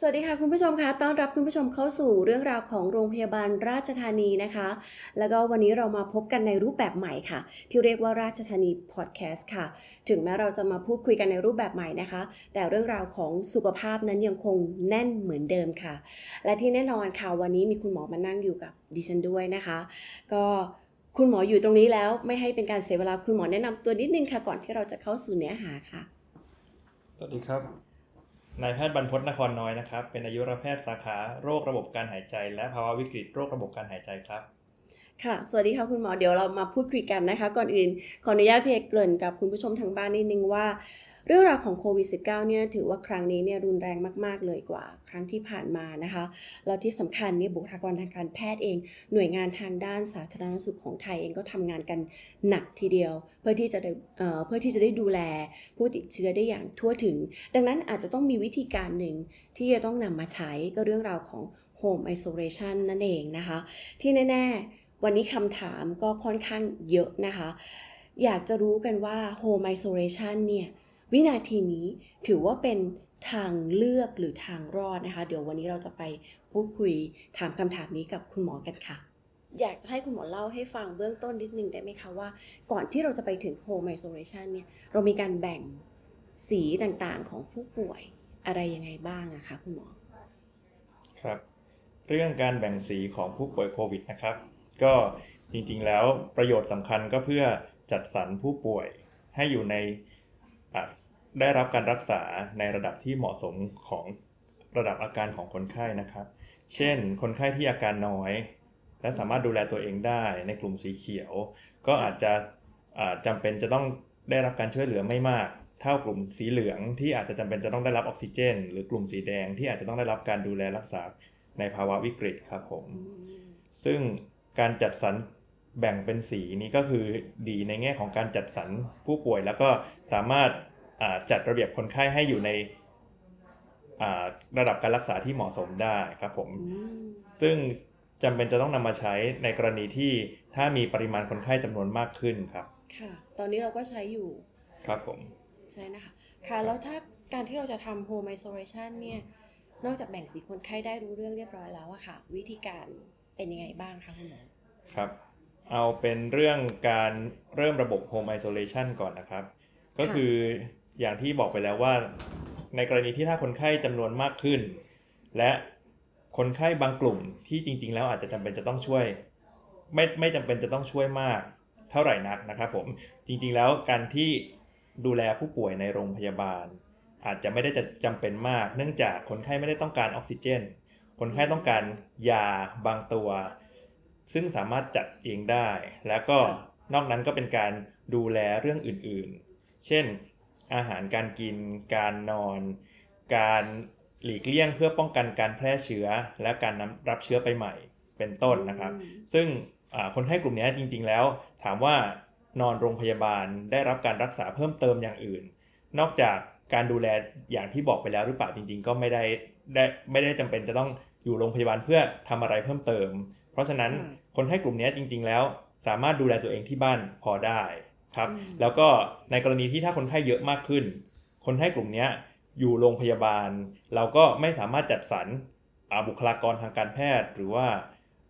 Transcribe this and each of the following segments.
สวัสดีค่ะคุณผู้ชมคะต้อนรับคุณผู้ชมเข้าสู่เรื่องราวของโรงพยาบาลราชธานีนะคะ แล้วก็วันนี้เรามาพบกันในรูปแบบใหม่ค่ะ ที่เรียกว่าราชธานีพอดแคสต์ค่ะ ถึงแม้เราจะมาพูดคุยกันในรูปแบบใหม่นะคะ แต่เรื่องราวของสุขภาพนั้นยังคงแน่นเหมือนเดิมค่ะ และที่แน่นอนค่ะวันนี้มีคุณหมอมานั่งอยู่กับดิฉันด้วยนะคะ ก็คุณหมออยู่ตรงนี้แล้วไม่ให้เป็นการเสียเวลาคุณหมอแนะนำตัวนิดนึงค่ะก่อนที่เราจะเข้าสู่เนื้อหาค่ะ สวัสดีครับ นายแพทย์บรรพตนครน้อยนะครับ เป็นอายุรแพทย์สาขาโรคระบบการหายใจ และภาวะวิกฤตโรคระบบการหายใจครับ ค่ะ สวัสดีค่ะคุณหมอ เดี๋ยวเรามาพูดคุยกันนะคะ ก่อนอื่นขออนุญาตเพียเกริ่นกับคุณผู้ชมทางบ้านนิดนึงว่า เรื่องราวของโควิด -19 เนี่ยถือว่าครั้งนี้เนี่ยรุนแรงมากๆเลยกว่า ครั้งที่ผ่านมานะคะแล้วที่สำคัญเนี่ยบุคลากรทางการแพทย์เอง หน่วยงานทางด้านสาธารณสุขของไทยเองก็ทำงานกันหนักทีเดียว เพื่อที่จะได้เเพื่อที่จะได้ดูแลผู้ติดเชื้อได้อย่างทั่วถึง ดังนั้นอาจจะต้องมีวิธีการหนึ่งที่จะต้องนำมาใช้ก็เรื่องราวของ Home Isolation นั่นเองนะคะ ที่แน่ๆ วันนี้คำถามก็ค่อนข้างเยอะนะคะ อยากจะรู้กันว่า Home Isolation เนี่ย วินาทีนี้ถือว่าเป็นทางเลือกหรือทางรอดนะคะ เดี๋ยววันนี้เราจะไปพูดคุยถามคำถามนี้กับคุณหมอกันค่ะ อยากจะให้คุณหมอเล่าให้ฟังเบื้องต้นนิดนึงได้ไหมคะว่า ก่อนที่เราจะไปถึง Home Isolation เนี่ยเรามีการแบ่งสีต่างๆของผู้ป่วยอะไรยังไงบ้างอะคะคุณหมอ ครับ เรื่องการแบ่งสีของผู้ป่วยโควิดนะครับ ก็จริงๆแล้วประโยชน์สำคัญก็เพื่อจัดสรรผู้ป่วยให้อยู่ในอะ ได้รับการรักษาในระดับที่เหมาะสมของระดับอาการของคนไข้นะครับ เช่น คนไข้ที่อาการน้อย และสามารถดูแลตัวเองได้ในกลุ่มสีเขียว ก็อาจจะอ่าจำเป็นจะต้องได้รับการช่วยเหลือไม่มากเท่ากลุ่มสีเหลืองที่อาจจะจำเป็นจะต้องได้รับออกซิเจน หรือกลุ่มสีแดงที่อาจจะต้องได้รับการดูแลรักษาในภาวะวิกฤตครับผม ซึ่งการจัดสรร แบ่งเป็นสีนี้ก็คือดีในแง่ของการจัดสรรผู้ป่วยแล้วก็สามารถอ่าจัดระเบียบคนไข้ให้อยู่ในอ่าระดับการรักษาที่เหมาะสมได้ครับผมอืมซึ่งจำเป็นจะต้องนำมาใช้ในกรณีที่ถ้ามีปริมาณคนไข้จำนวนมากขึ้นครับ ค่ะ ตอนนี้เราก็ใช้อยู่ ครับผม ใช่นะคะ ค่ะ แล้วถ้าการที่เราจะทำ home isolation เนี่ย นอกจากแบ่งสีคนไข้ได้รู้เรื่องเรียบร้อยแล้วอะค่ะ วิธีการเป็นยังไงบ้างคะคุณหมอ ครับ เอาเป็นเรื่องการเริ่มระบบ Home Isolation ก่อนนะครับ ก็คืออย่างที่บอกไปแล้วว่า ในกรณีที่ถ้าคนไข้จำนวนมากขึ้น และคนไข้บางกลุ่มที่จริง ๆ แล้วอาจจะจำเป็นจะต้องช่วย ไม่ไม่จำเป็นจะต้องช่วยมากเท่าไหร่นักนะครับผมจริงๆแล้วการที่ดูแลผู้ป่วยในโรงพยาบาล อาจจะไม่ได้จะจำเป็นมาก เนื่องจากคนไข้ไม่ได้ต้องการออกซิเจน คนไข้ต้องการยาบางตัว ซึ่งสามารถจัดเองได้ แล้วก็ค่ะนอกนั้นก็เป็นการดูแลเรื่องอื่นๆ เช่น อาหารการกิน การนอน การหลีกเลี่ยงเพื่อป้องกันการแพร่เชื้อ และการนำรับเชื้อไปใหม่เป็นต้นนะครับอืมซึ่งอ่าคนไข้กลุ่มนี้จริง ๆ แล้ว ถามว่านอนโรงพยาบาลได้รับการรักษาเพิ่มเติมอย่างอื่น นอกจากการดูแลอย่างที่บอกไปแล้วหรือเปล่าจริง ๆ ก็ไม่ได้ได้ไม่ได้จำเป็นจะต้องอยู่โรงพยาบาลเพื่อทำอะไรเพิ่มเติมเพ ราะฉะนั้นค่ะคนไข้กลุ่มนี้จริง ๆ แล้วสามารถดูแลตัวเองที่บ้านพอได้ครับอืมแล้วก็ในกรณีที่ถ้าคนไข้เยอะมากขึ้น คนไข้กลุ่มนี้อยู่โรงพยาบาล เราก็ไม่สามารถจัดสรรอ่าบุคลากรทางการแพทย์ หรือว่า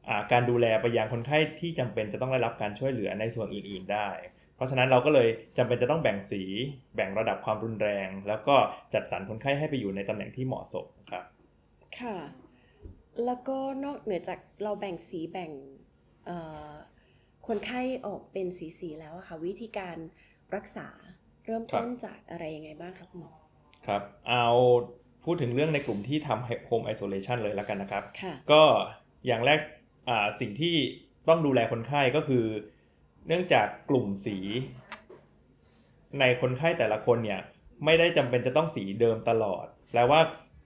อ่าการดูแลไปยังคนไข้ที่จำเป็นจะต้องได้รับการช่วยเหลือในส่วนอื่น ๆ ได้ เพราะฉะนั้นเราก็เลยจำเป็นจะต้องแบ่งสี แบ่งระดับความรุนแรง แล้วก็จัดสรรคนไข้ให้ไปอยู่ในตำแหน่งที่เหมาะสมครับ ค่ะ แล้วก็นอกเหนือจากเราแบ่งสีแบ่งเอ่อคนไข้ออกเป็นสีสีๆแล้วอะค่ะ วิธีการรักษาเริ่มต้นจากอะไรยังไงบ้างคะคุณหมอครับ เอาพูดถึงเรื่องในกลุ่มที่ทำ home isolation เลยแล้วกันนะครับค่ะก็อย่างแรกอ่าสิ่งที่ต้องดูแลคนไข้ก็คือ เนื่องจากกลุ่มสี ในคนไข้แต่ละคนเนี่ย ไม่ได้จำเป็นจะต้องสีเดิมตลอดแปลว่า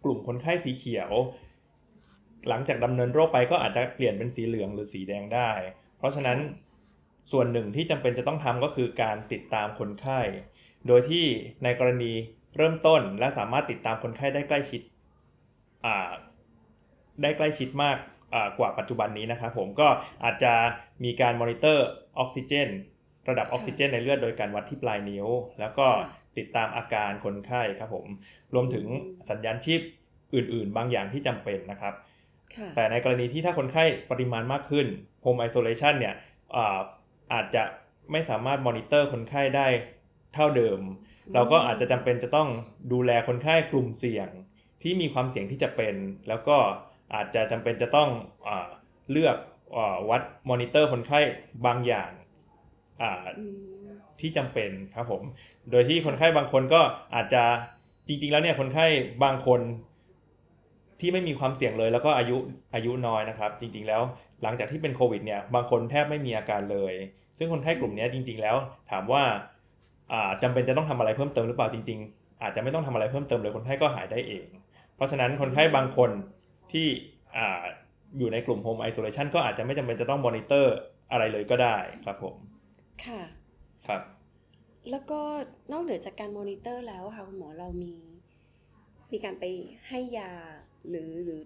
กลุ่มคนไข้สีเขียว หลังจากดำเนินโรคไปก็อาจจะเปลี่ยนเป็นสีเหลืองหรือสีแดงได้ เพราะฉะนั้นส่วนหนึ่งที่จำเป็นจะต้องทำก็คือการติดตามคนไข้ โดยที่ในกรณีเริ่มต้นและสามารถติดตามคนไข้ได้ใกล้ชิดได้ใกล้ชิดมากกว่าปัจจุบันนี้นะครับผมก็อาจจะมีการมอนิเตอร์ออกซิเจน ระดับออกซิเจนในเลือดโดยการวัดที่ปลายนิ้ว แล้วก็ติดตามอาการคนไข้ครับผม รวมถึงสัญญาณชีพอื่น ๆ บางอย่างที่จำเป็นนะครับ แต่ในกรณีที่ถ้าคนไข้ปริมาณมากขึ้น Home Isolation เนี่ยอาอาจจะไม่สามารถมอนิเตอร์คนไข้ได้เท่าเดิม เราก็อาจจะจำเป็นจะต้องดูแลคนไข้กลุ่มเสี่ยงที่มีความเสี่ยงที่จะเป็น แล้วก็อาจจะจำเป็นจะต้องอเลือกอวัดมอนิเตอร์คนไข้บางอย่างที่จำเป็นครับผม โดยที่คนไข้บางคนก็อาจจะจริง ๆ แล้วเนี่ยคนไข้บางคน ที่ไม่มีความเสี่ยงเลย แล้วก็อายุอายุน้อยนะครับ จริง ๆ แล้วหลังจากที่เป็นโควิดเนี่ยบางคนแทบไม่มีอาการเลย ซึ่งคนไข้กลุ่มเนี้ยจริง ๆ แล้วถามว่าอ่าจำเป็นจะต้องทำอะไรเพิ่มเติมหรือเปล่าจริง ๆ อาจจะไม่ต้องทำอะไรเพิ่มเติมเลยคนไข้ก็หายได้เอง เพราะฉะนั้นคนไข้บางคนที่อ่าอยู่ในกลุ่ม Home Isolation ก็อาจจะไม่จำเป็นจะต้องมอนิเตอร์อะไรเลยก็ได้ครับผม ค่ะ ครับ แล้วก็นอกเหนือจากการมอนิเตอร์แล้วอะค่ะคุณหมอเรามี มีการไปให้ยา หรือหรือ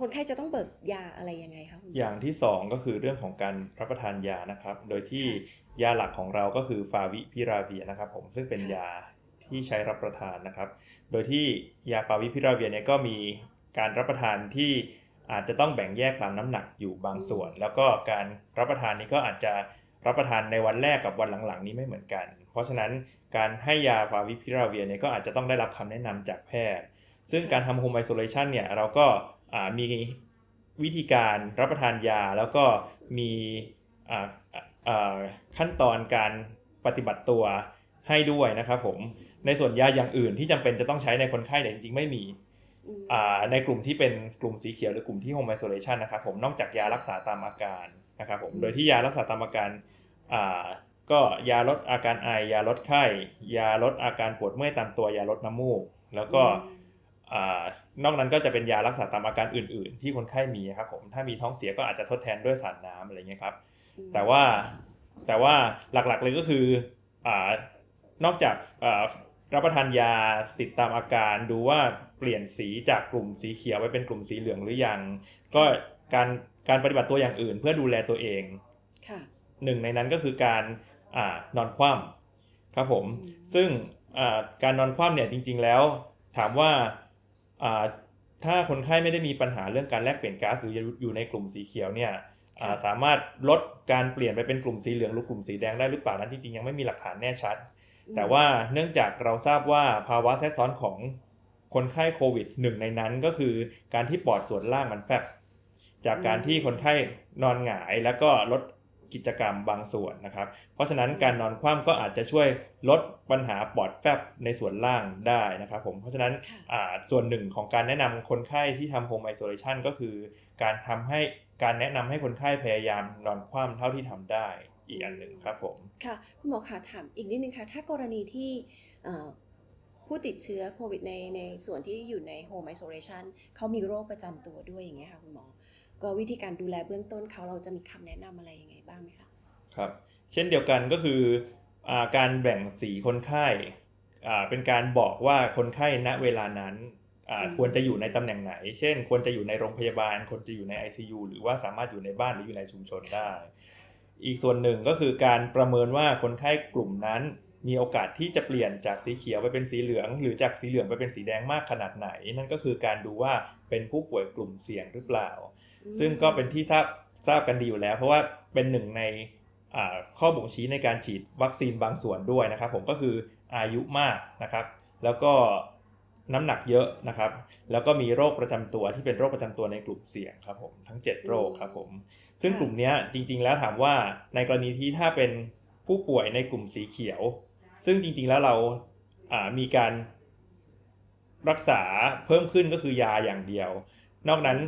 คนไข้จะต้องเบิกยาอะไรยังไงคะคุณหมออย่างที่สองก็คือเรื่องของการรับประทานยานะครับ โดยที่ยาหลักของเราก็คือฟาวิพิราเวียนะครับ ผมซึ่งเป็นค่ะยาที่ใช้รับประทานนะครับ โดยที่ยาฟาวิพิราเวียเนี่ยก็มีการรับประทานที่อาจจะต้องแบ่งแยกตามน้ำหนักอยู่บางส่วน แล้วก็การรับประทานนี้ก็อาจจะรับประทานในวันแรกกับวันหลังๆ นี้ไม่เหมือนกัน เพราะฉะนั้นการให้ยาฟาวิพิราเวียเนี่ยก็อาจจะต้องได้รับคำแนะนำจากแพทย์ ซึ่งการทำโฮมไอโซเลชันเนี่ยเราก็อ่ามีวิธีการรับประทานยา แล้วก็มีอ่าอ่าขั้นตอนการปฏิบัติตัวให้ด้วยนะครับผมในส่วนยาอย่างอื่นที่จำเป็นจะต้องใช้ในคนไข้เนี่ยจริงๆไม่มีอืมอ่าในกลุ่มที่เป็นกลุ่มสีเขียวหรือกลุ่มที่ home isolation นะครับผมนอกจากยารักษาตามอาการนะครับผมโดยที่ยารักษาตามอาการอ่าก็ยาลดอาการไอยาลดไข้ ยาลดอาการปวดเมื่อยตามตัวยาลดน้ำมูก แล้วก็อ่า นอกนั้นก็จะเป็นยารักษาตามอาการอื่น ๆ ที่คนไข้มีครับผมถ้ามีท้องเสียก็อาจจะทดแทนด้วยสารน้ำอะไรเงี้ยครับอืมแต่ว่าแต่ว่าหลักๆเลยก็คืออ่านอกจากอ่ารับประทานยาติดตามอาการดูว่าเปลี่ยนสีจากกลุ่มสีเขียวไปเป็นกลุ่มสีเหลืองหรือยัง ก็การการปฏิบัติตัวอย่างอื่น เพื่อดูแลตัวเองค่ะหนึ่งในนั้นก็คือการอ่านอนคว่ำครับผมอืมซึ่งอ่าการนอนคว่ำเนี่ยจริง ๆ แล้วถามว่าอ่า ถ้าคนไข้ไม่ได้มีปัญหาเรื่องการแลกเปลี่ยนก๊าซหรืออยู่ในกลุ่มสีเขียวเนี่ยอ่าสามารถลดการเปลี่ยนไปเป็นกลุ่มสีเหลืองหรือกลุ่มสีแดงได้หรือเปล่านั้นจริงๆยังไม่มีหลักฐานแน่ชัด แต่ว่าเนื่องจากเราทราบว่าภาวะแทรกซ้อนของคนไข้โควิดหนึ่งในนั้นก็คือการที่ปอดส่วนล่างมันแฟบจากการที่คนไข้นอนหงายแล้วก็ลด กิจกรรมบางส่วนนะครับ เพราะฉะนั้นการนอนคว่ำก็อาจจะช่วยลดปัญหาปอดแฟบในส่วนล่างได้นะครับผมเพราะฉะนั้นค่ะอ่าส่วนหนึ่งของการแนะนำคนไข้ที่ทำโฮมไอโซเลชันก็คือการทำให้การแนะนำให้คนไข้พยายามนอนคว่ำเท่าที่ทำได้อีกอันหนึ่งครับผมค่ะคุณหมอคะถามอีกนิดนึงค่ะถ้ากรณีที่เอ่อผู้ติดเชื้อโควิดในในส่วนที่อยู่ใน Home Isolation เขามีโรคประจำตัวด้วยอย่างเงี้ยค่ะคุณหมอ ก็วิธีการดูแลเบื้องต้นเขาเราจะมีคำแนะนำอะไรยังไง บ้างไหมคะครับ เช่นเดียวกันก็คืออาการแบ่งสีคนไข้อ่าเป็นการบอกว่าคนไข้ณเวลานั้นอ่าอืมควรจะอยู่ในตำแหน่งไหน เช่น ควรจะอยู่ในโรงพยาบาล ควรจะอยู่ใน ICU หรือว่าสามารถอยู่ในบ้านหรืออยู่ในชุมชนได้ อีกส่วนหนึ่งก็คือการประเมินว่าคนไข้กลุ่มนั้นมีโอกาสที่จะเปลี่ยนจากสีเขียวไปเป็นสีเหลือง หรือจากสีเหลืองไปเป็นสีแดงมากขนาดไหน นั่นก็คือการดูว่าเป็นผู้ป่วยกลุ่มเสี่ยงหรือเปล่า ซึ่งก็เป็นที่ทราบ ทราบกันดีอยู่แล้ว เพราะว่าเป็นหนึ่งในข้อบ่งชี้ในการฉีดวัคซีนบางส่วนด้วยนะครับผมก็คืออายุมากนะครับ แล้วก็น้ำหนักเยอะนะครับ แล้วก็มีโรคประจำตัวที่เป็นโรคประจำตัวในกลุ่มเสี่ยงครับผมทั้ง 7 โรคครับผมซึ่งกลุ่มนี้จริง ๆ แล้วถามว่าในกรณีที่ถ้าเป็นผู้ป่วยในกลุ่มสีเขียว ซึ่งจริง ๆ แล้วเราามีการรักษาเพิ่มขึ้นก็คือยาอย่างเดียว นอกนั้น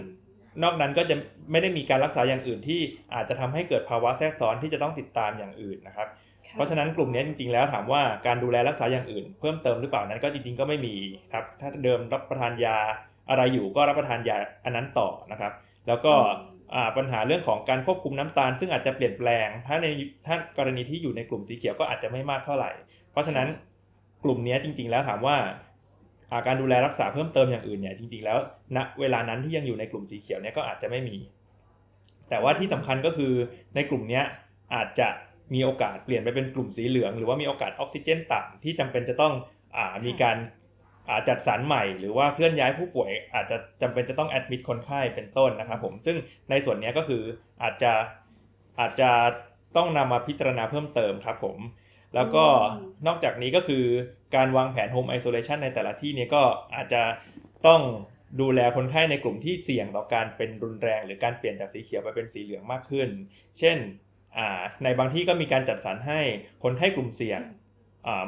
นอกนั้นก็จะไม่ได้มีการรักษาอย่างอื่นที่อาจจะทำให้เกิดภาวะแทรกซ้อนที่จะต้องติดตามอย่างอื่นนะครับค่เพราะฉะนั้นกลุ่มนี้จริงๆ แล้วถามว่าการดูแลรักษาอย่างอื่น เพิ่มเติมหรือเปล่านั้นก็จริงๆ ก็ไม่มีครับ ถ้าเดิมรับประทานยาอะไรอยู่ก็รับประทานยาอันนั้นต่อนะครับ แล้วก็อ่าปัญหาเรื่องของการควบคุมน้ำตาล ซึ่งอาจจะเปลี่ยนแปลง ถ้าในถ้ากรณีที่อยู่ในกลุ่มสีเขียวก็อาจจะไม่มากเท่าไหร่ เพราะฉะนั้นกลุ่มนี้จริง ๆ แล้วถามว่าอ่า การดูแลรักษาเพิ่มเติมอย่างอื่นเนี่ยจริงๆแล้วณเวลานั้นที่ยังอยู่ในกลุ่มสีเขียวเนี่ยก็อาจจะไม่มี แต่ว่าที่สำคัญก็คือในกลุ่มเนี้ยอาจจะมีโอกาสเปลี่ยนไปเป็นกลุ่มสีเหลือง หรือว่ามีโอกาสออกซิเจนต่ำที่จำเป็นจะต้องอมีการาจัดสรรใหม่ หรือว่าเคลื่อนย้ายผู้ป่วย อาจจะจำเป็นจะต้องแอดมิดคนไข้เป็นต้นนะครับผมซึ่งในส่วนนี้ก็คืออาจจะอาจจะต้องนำมาพิจารณาเพิ่มเติมครับผม แล้วก็นอกจากนี้ก็คือการวางแผนโฮมไอโซเลชันในแต่ละที่เนี่ยก็อาจจะต้องดูแลคนไข้ในกลุ่มที่เสี่ยงต่อการเป็นรุนแรง หรือการเปลี่ยนจากสีเขียวไปเป็นสีเหลืองมากขึ้น เช่นในบางที่ก็มีการจัดสรรให้คนไข้กลุ่มเสี่ยง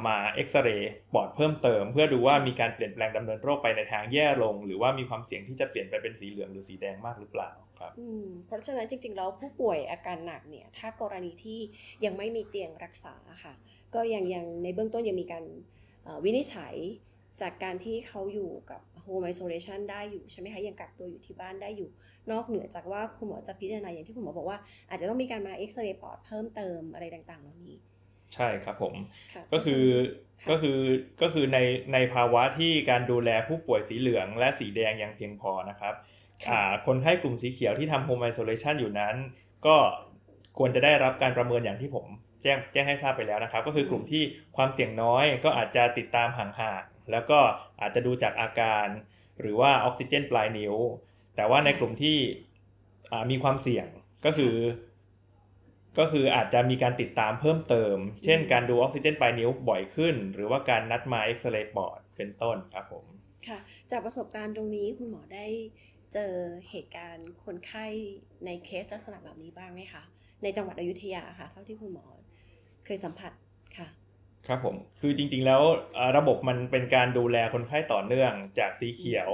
มาเอ็กซเรย์ปอดเพิ่มเติม เพื่อดูว่ามีการเปลี่ยนแปลงดำเนินโรคไปในทางแย่ลง หรือว่ามีความเสี่ยงที่จะเปลี่ยนไปเป็นสีเหลืองหรือสีแดงมากหรือเปล่าครับเพราะฉะนั้นจริงๆแล้วผู้ป่วยอาการหนักเนี่ยถ้ากรณีที่ยังไม่มีเตียงรักษาค่ะ ก็ยังยังในเบื้องต้นยังมีการวินิจฉัยจากการที่เขาอยู่กับ home isolation ได้อยู่ใช่ไหมคะยังกักตัวอยู่ที่บ้านได้อยู่ นอกเหนือจากว่าคุณหมอจะพิจารณาอย่างที่คุณหมอบอกว่า อาจจะต้องมีการมาเอ็กซเรย์ปอดเพิ่มเติมอะไรต่างๆเหล่านี้ ใช่ครับผม ก็คือก็คือก็คือในในภาวะที่การดูแลผู้ป่วยสีเหลืองและสีแดงยังเพียงพอนะครับคนไข้กลุ่มสีเขียวที่ทำ home isolation อยู่นั้น ก็ควรจะได้รับการประเมินอย่างที่ผมแจ้งแจ้งให้ทราบไปแล้วนะครับ ก็คือกลุ่มที่ความเสี่ยงน้อยก็อาจจะติดตามห่างๆแล้วก็อาจจะดูจากอาการ หรือว่าออกซิเจนปลายนิ้ว แต่ว่าในกลุ่มที่มีความเสี่ยงก็คือ ก็คืออาจจะมีการติดตามเพิ่มเติม เช่นการดูออกซิเจนปลายนิ้วบ่อยขึ้น หรือว่าการนัดมาเอ็กซเรย์ปอดเป็นต้นครับผม ค่ะ จากประสบการณ์ตรงนี้คุณหมอได้เจอเหตุการณ์คนไข้ในเคสลักษณะแบบนี้บ้างไหมคะ ในจังหวัดอยุธยาค่ะ เท่าที่คุณหมอเคยสัมผัสค่ะ ครับผม คือจริงๆแล้วระบบมันเป็นการดูแลคนไข้ต่อเนื่อง จากสีเขียว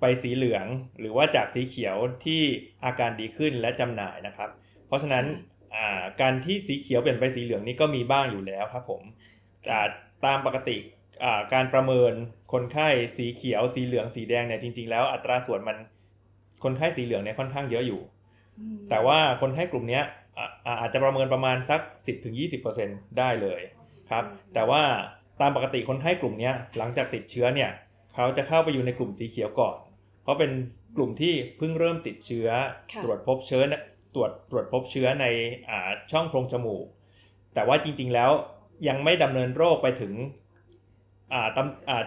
ไปสีเหลือง หรือว่าจากสีเขียวที่อาการดีขึ้นและจำหน่ายนะครับ เพราะฉะนั้น การที่สีเขียวเปลี่ยนไปสีเหลืองนี่ก็มีบ้างอยู่แล้วครับผมตามปกติการประเมินคนไข้สีเขียวสีเหลืองสีแดงเนี่ยจริง ๆ แล้วอัตราส่วนมันคนไข้สีเหลืองเนี่ยค่อนข้างเยอะอยู่ แต่ว่าคนไข้กลุ่มนี้อาจจะประเมินประมาณสัก 10-20%ได้เลยครับ แต่ว่าตามปกติคนไข้กลุ่มนี้หลังจากติดเชื้อเนี่ยเขาจะเข้าไปอยู่ในกลุ่มสีเขียวก่อน เพราะเป็นกลุ่มที่เพิ่งเริ่มติดเชื้อตรวจพบเชื้อ ตรวจตรวจพบเชื้อในช่องโพรงจมูก แต่ว่าจริง ๆ แล้วยังไม่ดำเนินโรคไปถึง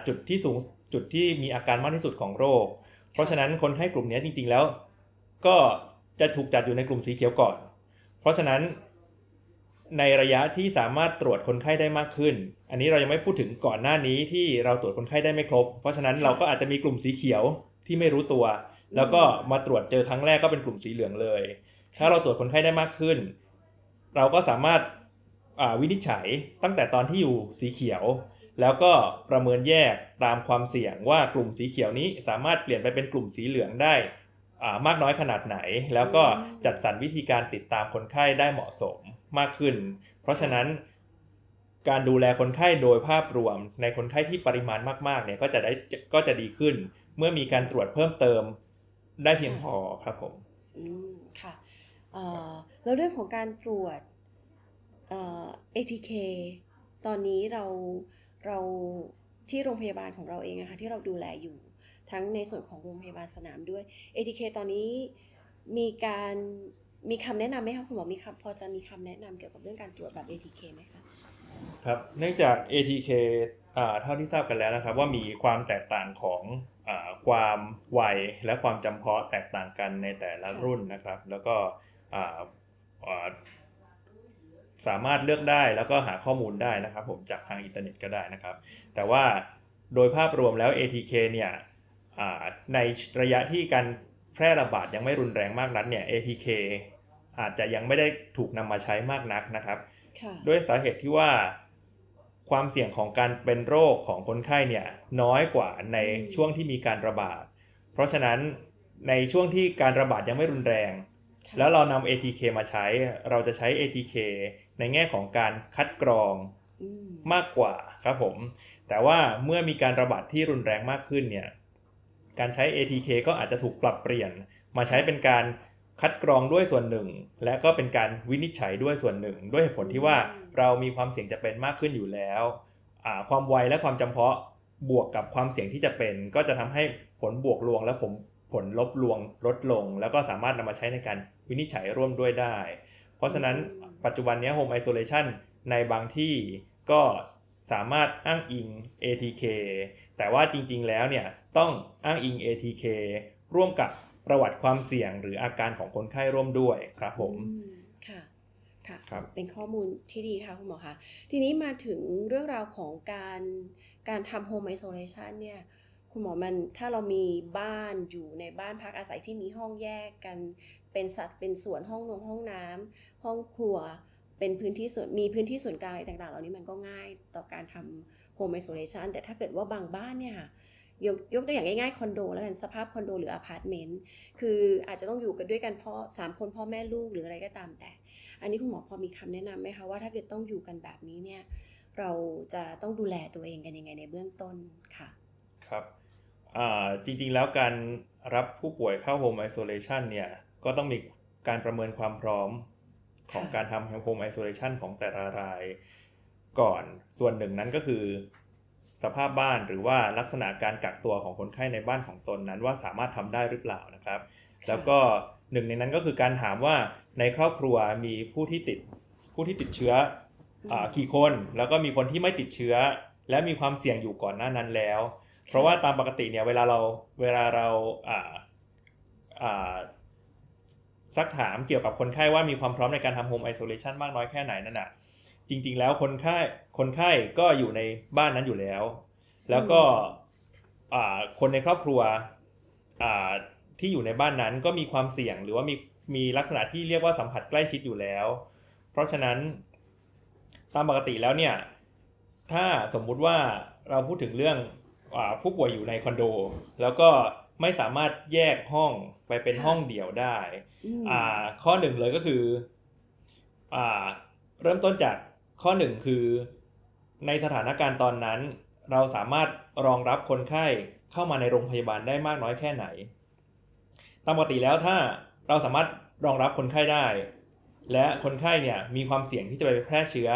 จุดที่สูงจุดที่มีอาการมากที่สุดของโรค เพราะฉะนั้นคนไข้กลุ่มนี้จริง ๆ แล้ว ก็จะถูกจัดอยู่ในกลุ่มสีเขียวก่อน เพราะฉะนั้นในระยะที่สามารถตรวจคนไข้ได้มากขึ้น อันนี้เรายังไม่พูดถึงก่อนหน้านี้ที่เราตรวจคนไข้ได้ไม่ครบ เพราะฉะนั้นเราก็อาจจะมีกลุ่มสีเขียวที่ไม่รู้ตัว แล้วก็มาตรวจเจอครั้งแรกก็เป็นกลุ่มสีเหลืองเลย ถ้าเราตรวจคนไข้ได้มากขึ้น เราก็สามารถวินิจฉัยตั้งแต่ตอนที่อยู่สีเขียว แล้วก็ประเมินแยกตามความเสี่ยงว่ากลุ่มสีเขียวนี้สามารถเปลี่ยนไปเป็นกลุ่มสีเหลืองได้มากน้อยขนาดไหน แล้วก็จัดสรรวิธีการติดตามคนไข้ได้เหมาะสมมากขึ้น เพราะฉะนั้นการดูแลคนไข้โดยภาพรวมในคนไข้ที่ปริมาณมากๆเนี่ยก็จะได้ก็จะดีขึ้น เมื่อมีการตรวจเพิ่มเติมได้เพียงพอครับผม อืมค่ะ แล้วเรื่องของการตรวจเอ่อ ATK ตอนนี้เราเราที่โรงพยาบาลของเราเองนะคะที่เราดูแลอยู่ทั้งในส่วนของโรงพยาบาลสนามด้วย ATK ตอนนี้มีการมีคำแนะนำไหมคะคุณหมอมีคำพอจะมีคำแนะนำเกี่ยวกับเรื่องการตรวจแบบ ATK ไหมคะครับเนื่องจาก ATK เท่าที่ทราบกันแล้วนะครับ ว่ามีความแตกต่างของอความไวและความจำเพาะแตกต่างกันในแต่ละรุ่นนะครับ แล้วก็ สามารถเลือกได้แล้วก็หาข้อมูลได้นะครับ ผมจากทางอินเทอร์เน็ตก็ได้นะครับ แต่ว่าโดยภาพรวมแล้ว ATK เนี่ยในระยะที่การแพร่ระบาดยังไม่รุนแรงมากนักเนี่ย ATK อาจจะยังไม่ได้ถูกนำมาใช้มากนักนะครับ ด้วยสาเหตุที่ว่าความเสี่ยงของการเป็นโรคของคนไข้เนี่ยน้อยกว่าในช่วงที่มีการระบาด เพราะฉะนั้นในช่วงที่การระบาดยังไม่รุนแรง แล้วเรานำ ATK มาใช้ เราจะใช้ ATK ในแง่ของการคัดกรองมากกว่าครับผม แต่ว่าเมื่อมีการระบาดที่รุนแรงมากขึ้นเนี่ย การใช้ ATK ก็อาจจะถูกปรับเปลี่ยน มาใช้เป็นการคัดกรองด้วยส่วนหนึ่ง และก็เป็นการวินิจฉัยด้วยส่วนหนึ่ง ด้วยเหตุผลที่ว่าเรามีความเสี่ยงจะเป็นมากขึ้นอยู่แล้ว ความไวและความจำเพาะบวกกับความเสี่ยงที่จะเป็น ก็จะทำให้ผลบวกลวงและผม ผลลบลวงลดลง แล้วก็สามารถนำมาใช้ในการวินิจฉัยร่วมด้วยได้ เพราะฉะนั้นปัจจุบันนี้ Home Isolation ในบางที่ก็สามารถอ้างอิง ATK แต่ว่าจริงๆแล้วเนี่ยต้องอ้างอิง ATK ร่วมกับประวัติความเสี่ยงหรืออาการของคนไข้ร่วมด้วยครับผมอืมค่ะค่ะครับเป็นข้อมูลที่ดีค่ะคุณหมอคะทีนี้มาถึงเรื่องราวของการการทำโฮมไอโซเลชันเนี่ย คุณหมอมันถ้าเรามีบ้านอยู่ในบ้านพักอาศัยที่มีห้องแยกกัน เป็นสัดเป็นส่วนห้องนงห้องน้ำห้องครัวเป็นพื้นที่ส่วนมีพื้นที่ส่วนกลางอะไรต่างๆ เหล่านี้มันก็ง่ายต่อการทำ Home Isolation แต่ถ้าเกิดว่าบางบ้านเนี่ยค่ะยกยกตัวอย่างง่ายๆคอนโดแล้วกันสภาพคอนโดหรืออพาร์ตเมนต์คืออาจจะต้องอยู่กันด้วยกันพ่อสามคนพ่อแม่ลูกหรืออะไรก็ตามแต่ อันนี้คุณหมอพอมีคำแนะนำไหมคะว่าถ้าเกิดต้องอยู่กันแบบนี้เนี่ยเราจะต้องดูแลตัวเองกันยังไงในเบื้องต้นค่ะ ครับ จริงๆแล้วการรับผู้ป่วยเข้า Home Isolation เนี่ยก็ต้องมีการประเมินความพร้อมของการทำ Home Isolation ของแต่ละรายก่อนส่วนหนึ่งนั้นก็คือ สภาพบ้านหรือว่าลักษณะการกักตัวของคนไข้ในบ้านของตนนั้นว่าสามารถทำได้หรือเปล่านะครับ แล้วก็หนึ่งในนั้นก็คือการถามว่าในครอบครัวมีผู้ที่ติดผู้ที่ติดเชื้ออกี่คน แล้วก็มีคนที่ไม่ติดเชื้อ และมีความเสี่ยงอยู่ก่อนหน้านั้นแล้ว เพราะว่าตามปกติเนี่ยเวลาเราเวลาเราอ่าอ่าซักถามเกี่ยวกับคนไข้ว่ามีความพร้อมในการทำโฮมไอโซเลชันมากน้อยแค่ไหนนั่นน่ะจริง ๆ แล้วคนไข้คนไข้ก็อยู่ในบ้านนั้นอยู่แล้ว แล้วก็อ่าคนในครอบครัวอ่าที่อยู่ในบ้านนั้นก็มีความเสี่ยงหรือว่ามีมีลักษณะที่เรียกว่าสัมผัสใกล้ชิดอยู่แล้ว เพราะฉะนั้นตามปกติแล้วเนี่ย ถ้าสมมุติว่าเราพูดถึงเรื่อง ผู้ป่วยอยู่ในคอนโด แล้วก็ไม่สามารถแยกห้องไปเป็นค่ะห้องเดี่ยวได้อืมอ่าข้อหนึ่งเลยก็คืออ่าเริ่มต้นจากข้อหนึ่งคือ ในสถานการณ์ตอนนั้น เราสามารถรองรับคนไข้เข้ามาในโรงพยาบาลได้มากน้อยแค่ไหน ตามปกติแล้วถ้าเราสามารถรองรับคนไข้ได้ และคนไข้เนี่ยมีความเสี่ยงที่จะไปแพร่เชื้อ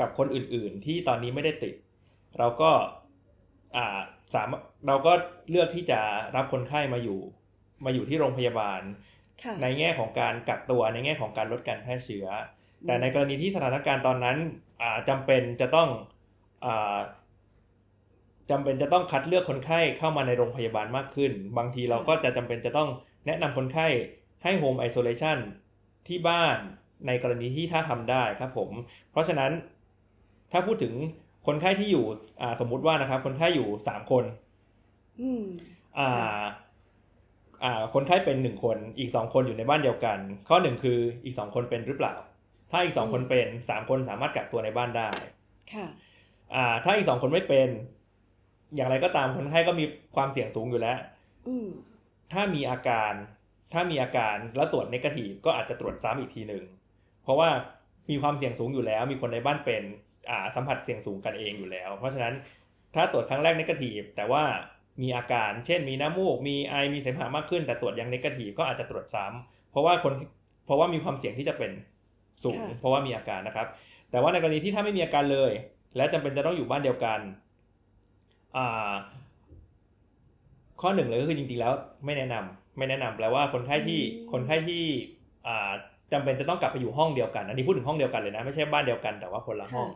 กับคนอื่นๆ ที่ตอนนี้ไม่ได้ติด เราก็ อ่าสามารถเราก็เลือกที่จะรับคนไข้มาอยู่ มาอยู่ที่โรงพยาบาลค่ะในแง่ของการกักตัวในแง่ของการลดการแพร่เชื้อ แต่ในกรณีที่สถานการณ์ตอนนั้นอ่าจำเป็นจะต้องอาจำเป็นจะต้องคัดเลือกคนไข้เข้ามาในโรงพยาบาลมากขึ้น บางทีเราก็จะจำเป็นจะต้องแนะนำคนไข้ให้โฮมไอโซเลชันที่บ้านในกรณีที่ถ้าทำได้ครับผม เพราะฉะนั้นถ้าพูดถึง คนไข้ที่อยู่อ่าสมมุติว่านะครับ คนไข้อยู่สามคนอืมอ่าค่ะอ่า คนไข้เป็นหนึ่งคน อีกสองคนอยู่ในบ้านเดียวกัน ข้อหนึ่งคืออีกสองคนเป็นหรือเปล่า ถ้าอีกสองคนเป็นสามคนสามารถกักตัวในบ้านได้ ค่ะ อ่า ถ้าอีกสองคนไม่เป็น อย่างไรก็ตามคนไข้ก็มีความเสี่ยงสูงอยู่แล้วอืมถ้ามีอาการ ถ้ามีอาการแล้วตรวจนกาทีฟก็อาจจะตรวจซ้ำอีกทีหนึ่ง เพราะว่ามีความเสี่ยงสูงอยู่แล้ว มีคนในบ้านเป็นอ่า สัมผัสเสี่ยงสูงกันเองอยู่แล้ว เพราะฉะนั้นถ้าตรวจครั้งแรกนกาทีฟแต่ว่ามีอาการ เช่นมีน้ำมูก มีไอ มีเสมหะมากขึ้น แต่ตรวจยังนกาทีฟก็อาจจะตรวจซ้ำเพราะว่าคนเพราะว่ามีความเสี่ยงที่จะเป็นสูงค่ะเพราะว่ามีอาการนะครับ แต่ว่าในกรณีที่ถ้าไม่มีอาการเลย และจำเป็นจะต้องอยู่บ้านเดียวกันอ่าข้อหนึ่งเลยก็คือจริงๆแล้วไม่แนะนำไม่แนะนำแปลว่าคนไข้ที่อืมคนไข้ที่อ่าจำเป็นจะต้องกลับไปอยู่ห้องเดียวกัน อันนี้พูดถึงห้องเดียวกันเลยนะ ไม่ใช่บ้านเดียวกันแต่ว่าคนละห้อง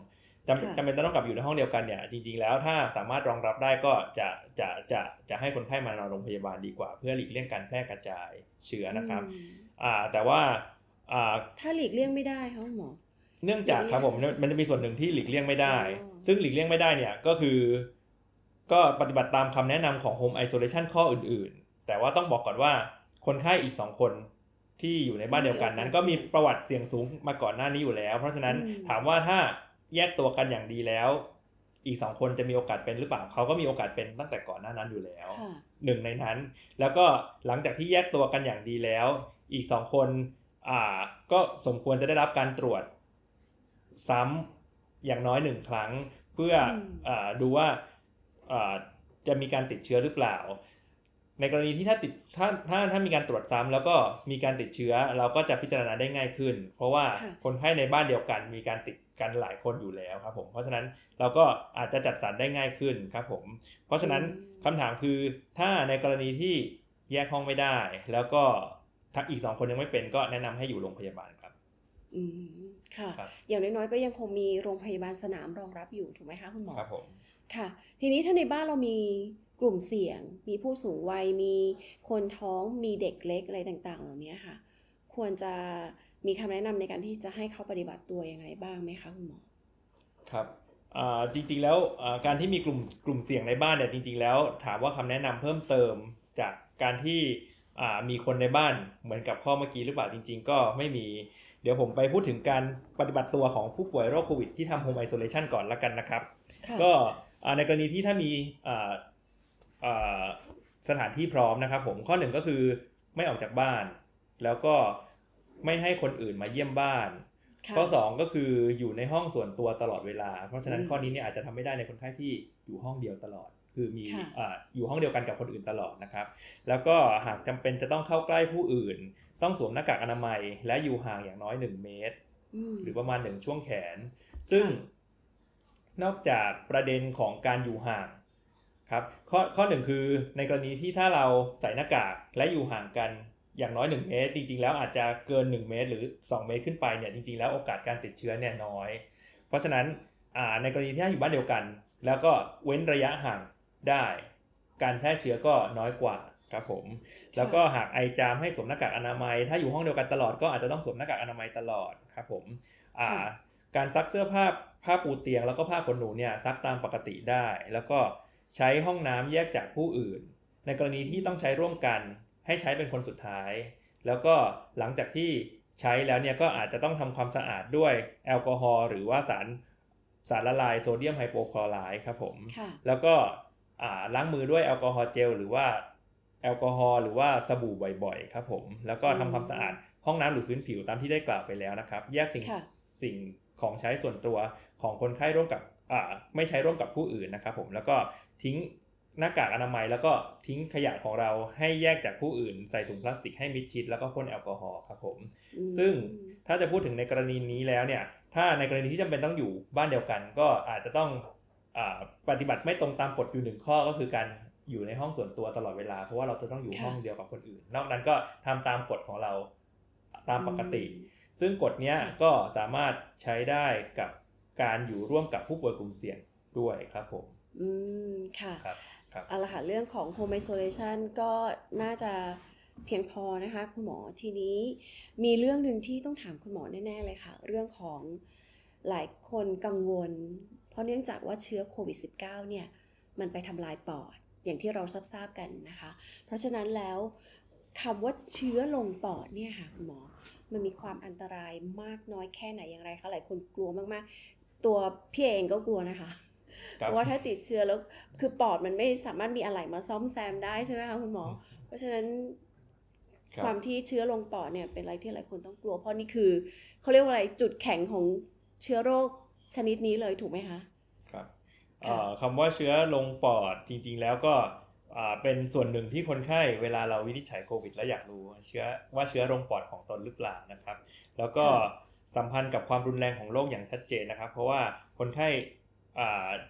จำค่ะจำเป็นจะต้องกลับอยู่ในห้องเดียวกันเนี่ยจริงๆแล้วถ้าสามารถรองรับได้ก็จะจะจะจะให้คนไข้มานอนโรงพยาบาลดีกว่า เพื่อหลีกเลี่ยงการแพร่กระจายเชื้อนะครับอืมอ่าแต่ว่าอ่าถ้าหลีกเลี่ยงไม่ได้ค่ะคุณหมอเนื่องจากครับผมมันจะมีส่วนหนึ่งที่หลีกเลี่ยงไม่ได้อ๋อซึ่งหลีกเลี่ยงไม่ได้เนี่ยก็คือ ก็ปฏิบัติตามคำแนะนำของ Home Isolation ข้ออื่นๆ แต่ว่าต้องบอกก่อนว่าคนไข้อีกสองคนที่อยู่ในบ้านเดียวกันนั้น ก็มีประวัติเสี่ยงสูงมาก่อนหน้านี้อยู่แล้ว เพราะฉะนั้นอืมถามว่าถ้า แยกตัวกันอย่างดีแล้ว อีกสองคนจะมีโอกาสเป็นหรือเปล่าเขาก็มีโอกาสเป็นตั้งแต่ก่อนหน้านั้นอยู่แล้วค่ะหนึ่งในนั้น แล้วก็หลังจากที่แยกตัวกันอย่างดีแล้ว อีกสองคนอ่าก็สมควรจะได้รับการตรวจ ซ้ำอย่างน้อยหนึ่งครั้ง เพื่ออมอ่าดูว่าอ่าจะมีการติดเชื้อหรือเปล่า ในกรณีที่ถ้าติดถ้าถ้าถ้ามีการตรวจซ้ำแล้วก็มีการติดเชื้อ เราก็จะพิจารณาได้ง่ายขึ้น เพราะว่าค่ะคนไข้ในบ้านเดียวกัน มีการติดกันหลายคนอยู่แล้วครับผมเพราะฉะนั้นเราก็อาจจะจัดสรรได้ง่ายขึ้นครับผม เพราะฉะนั้นอืมคำถามคือถ้าในกรณีที่แยกห้องไม่ได้ แล้วก็ถ้าอีกสองคนยังไม่เป็นก็แนะนำให้อยู่โรงพยาบาลครับอืมค่ะครับอย่างน้อยๆก็ยังคงมีโรงพยาบาลสนามรองรับอยู่ถูกไหมคะคุณหมอครับผมค่ะ ทีนี้ถ้าในบ้านเรามี กลุ่มเสี่ยง มีผู้สูงวัย มีคนท้อง มีเด็กเล็กอะไรต่าง ๆ เหล่านี้ค่ะ ควรจะมีคำแนะนำในการที่จะให้เขาปฏิบัติตัวยังไงบ้างไหมคะคุณหมอ ครับอ่าจริงๆแล้วอ่าการที่มีกลุ่มกลุ่มเสี่ยงในบ้านเนี่ยจริง ๆ แล้ว ถามว่าคำแนะนำเพิ่มเติมจากการที่อ่ามีคนในบ้านเหมือนกับข้อเมื่อกี้หรือเปล่าจริง ๆ ก็ไม่มี เดี๋ยวผมไปพูดถึงการปฏิบัติตัวของผู้ป่วยโรคโควิดที่ทำโฮมไอโซเลชันก่อนละกันนะครับค่ะก็อ่าในกรณีที่ถ้ามีอ่าอ่า สถานที่พร้อมนะครับ ผมข้อหนึ่งก็คือไม่ออกจากบ้าน แล้วก็ไม่ให้คนอื่นมาเยี่ยมบ้านค่ะข้อ2ก็คืออยู่ในห้องส่วนตัวตลอดเวลา เพราะฉะนั้นอืมข้อนี้เนี่ยอาจจะทำไม่ได้ในคนไข้ที่อยู่ห้องเดียวตลอด คือมีค่ะอ่าอยู่ห้องเดียวกันกับคนอื่นตลอดนะครับ แล้วก็หากจำเป็นจะต้องเข้าใกล้ผู้อื่น ต้องสวมหน้ากากอนามัย และอยู่ห่างอย่างน้อย1เมตรอืมหรือประมาณ1ช่วงแขน ซึ่งค่ะนอกจากประเด็นของการอยู่ห่าง ครับข้อข้อหนึ่งคือในกรณีที่ถ้าเราใส่หน้ากากและอยู่ห่างกันอย่างน้อย 1 เมตร จริง ๆ แล้วอาจจะเกิน 1 เมตร หรือ 2 เมตรขึ้นไปเนี่ยจริง ๆ แล้วโอกาสการติดเชื้อเนี่ยน้อย เพราะฉะนั้นในกรณีที่ถ้าอยู่บ้านเดียวกัน แล้วก็เว้นระยะห่างได้ การแพร่เชื้อก็น้อยกว่าครับผม แล้วก็หากไอจามให้สวมหน้ากากอนามัย ถ้าอยู่ห้องเดียวกันตลอดก็อาจจะต้องสวมหน้ากากอนามัยตลอดครับผมการซักเสื้อผ้าผ้าปูเตียงแล้วก็ผ้าขนหนูเนี่ยซักตามปกติได้ แล้วก็ ใช้ห้องน้ำแยกจากผู้อื่น ในกรณีที่ต้องใช้ร่วมกัน ให้ใช้เป็นคนสุดท้าย แล้วก็หลังจากที่ใช้แล้วเนี่ยก็อาจจะต้องทำความสะอาดด้วยแอลกอฮอล์หรือว่าสารสารละลายโซเดียมไฮโปคลอไรด์ครับผมค่ะแล้วก็อ่าล้างมือด้วยแอลกอฮอล์เจลหรือว่าแอลกอฮอล์หรือว่าสบู่บ่อยๆ ครับผม แล้วก็ทำความสะอาดห้องน้ำหรือพื้นผิวตามที่ได้กล่าวไปแล้วนะครับ แยกสิ่งค่ะสิ่งของใช้ส่วนตัวของคนไข้ร่วมกับอ่าไม่ใช้ร่วมกับผู้อื่นนะครับผมแล้วก็ ทิ้งหน้ากากอนามัยแล้วก็ทิ้งขยะของเราให้แยกจากผู้อื่น ใส่ถุงพลาสติกให้มิดชิดแล้วก็พ่นแอลกอฮอล์ครับผมอืมซึ่งถ้าจะพูดถึงในกรณีนี้แล้วเนี่ย ถ้าในกรณีที่จำเป็นต้องอยู่บ้านเดียวกัน ก็อาจจะต้องอาปฏิบัติไม่ตรงตามกฎอยู่หนึ่งข้อก็คือการอยู่ในห้องส่วนตัวตลอดเวลาเพราะว่าเราจะต้องอยู่ค่ะห้องเดียวกับคนอื่น นอกนั้นก็ทำตามกฎของเราตามปกติ ซึ่งกฎเนี้ยค่ะก็สามารถใช้ได้กับการอยู่ร่วมกับผู้ป่วยกลุ่มเสี่ยงด้วยครับผม อืม ค่ะครับครับเอาละค่ะเรื่องของ home isolation ก็น่าจะเพียงพอนะคะคุณหมอทีนี้มีเรื่องหนึ่งที่ต้องถามคุณหมอแน่ ๆ เลยค่ะ เรื่องของหลายคนกังวล เพราะเนื่องจากว่าเชื้อโควิด -19 เนี่ย มันไปทำลายปอดอย่างที่เราทราบๆกันนะคะ เพราะฉะนั้นแล้วคำว่าเชื้อลงปอดเนี่ยค่ะคุณหมอ มันมีความอันตรายมากน้อยแค่ไหนอย่างไรคะหลายคนกลัวมากๆ ตัวพี่เองก็กลัวนะคะครับ เพราะว่าถ้าติดเชื้อแล้วคือปอดมันไม่สามารถมีอะไรมาซ่อมแซมได้ใช่ไหมคะคุณหมอ เพราะฉะนั้นครับความที่เชื้อลงปอดเนี่ยเป็นอะไรที่หลายคนต้องกลัว เพราะนี่คือเขาเรียกว่าอะไรจุดแข็งของเชื้อโรคชนิดนี้เลยถูกไหมคะครับค่ะเอ่อคำว่าเชื้อลงปอดจริง ๆ แล้วก็อ่าเป็นส่วนหนึ่งที่คนไข้เวลาเราวินิจฉัยโควิด แล้วอยากรู้ว่าเชื้อว่าเชื้อลงปอดของตนหรือเปล่านะครับ แล้วก็สัมพันธ์กับความรุนแรงของโรคอย่างชัดเจนนะครับ เพราะว่าคนไข้อ่า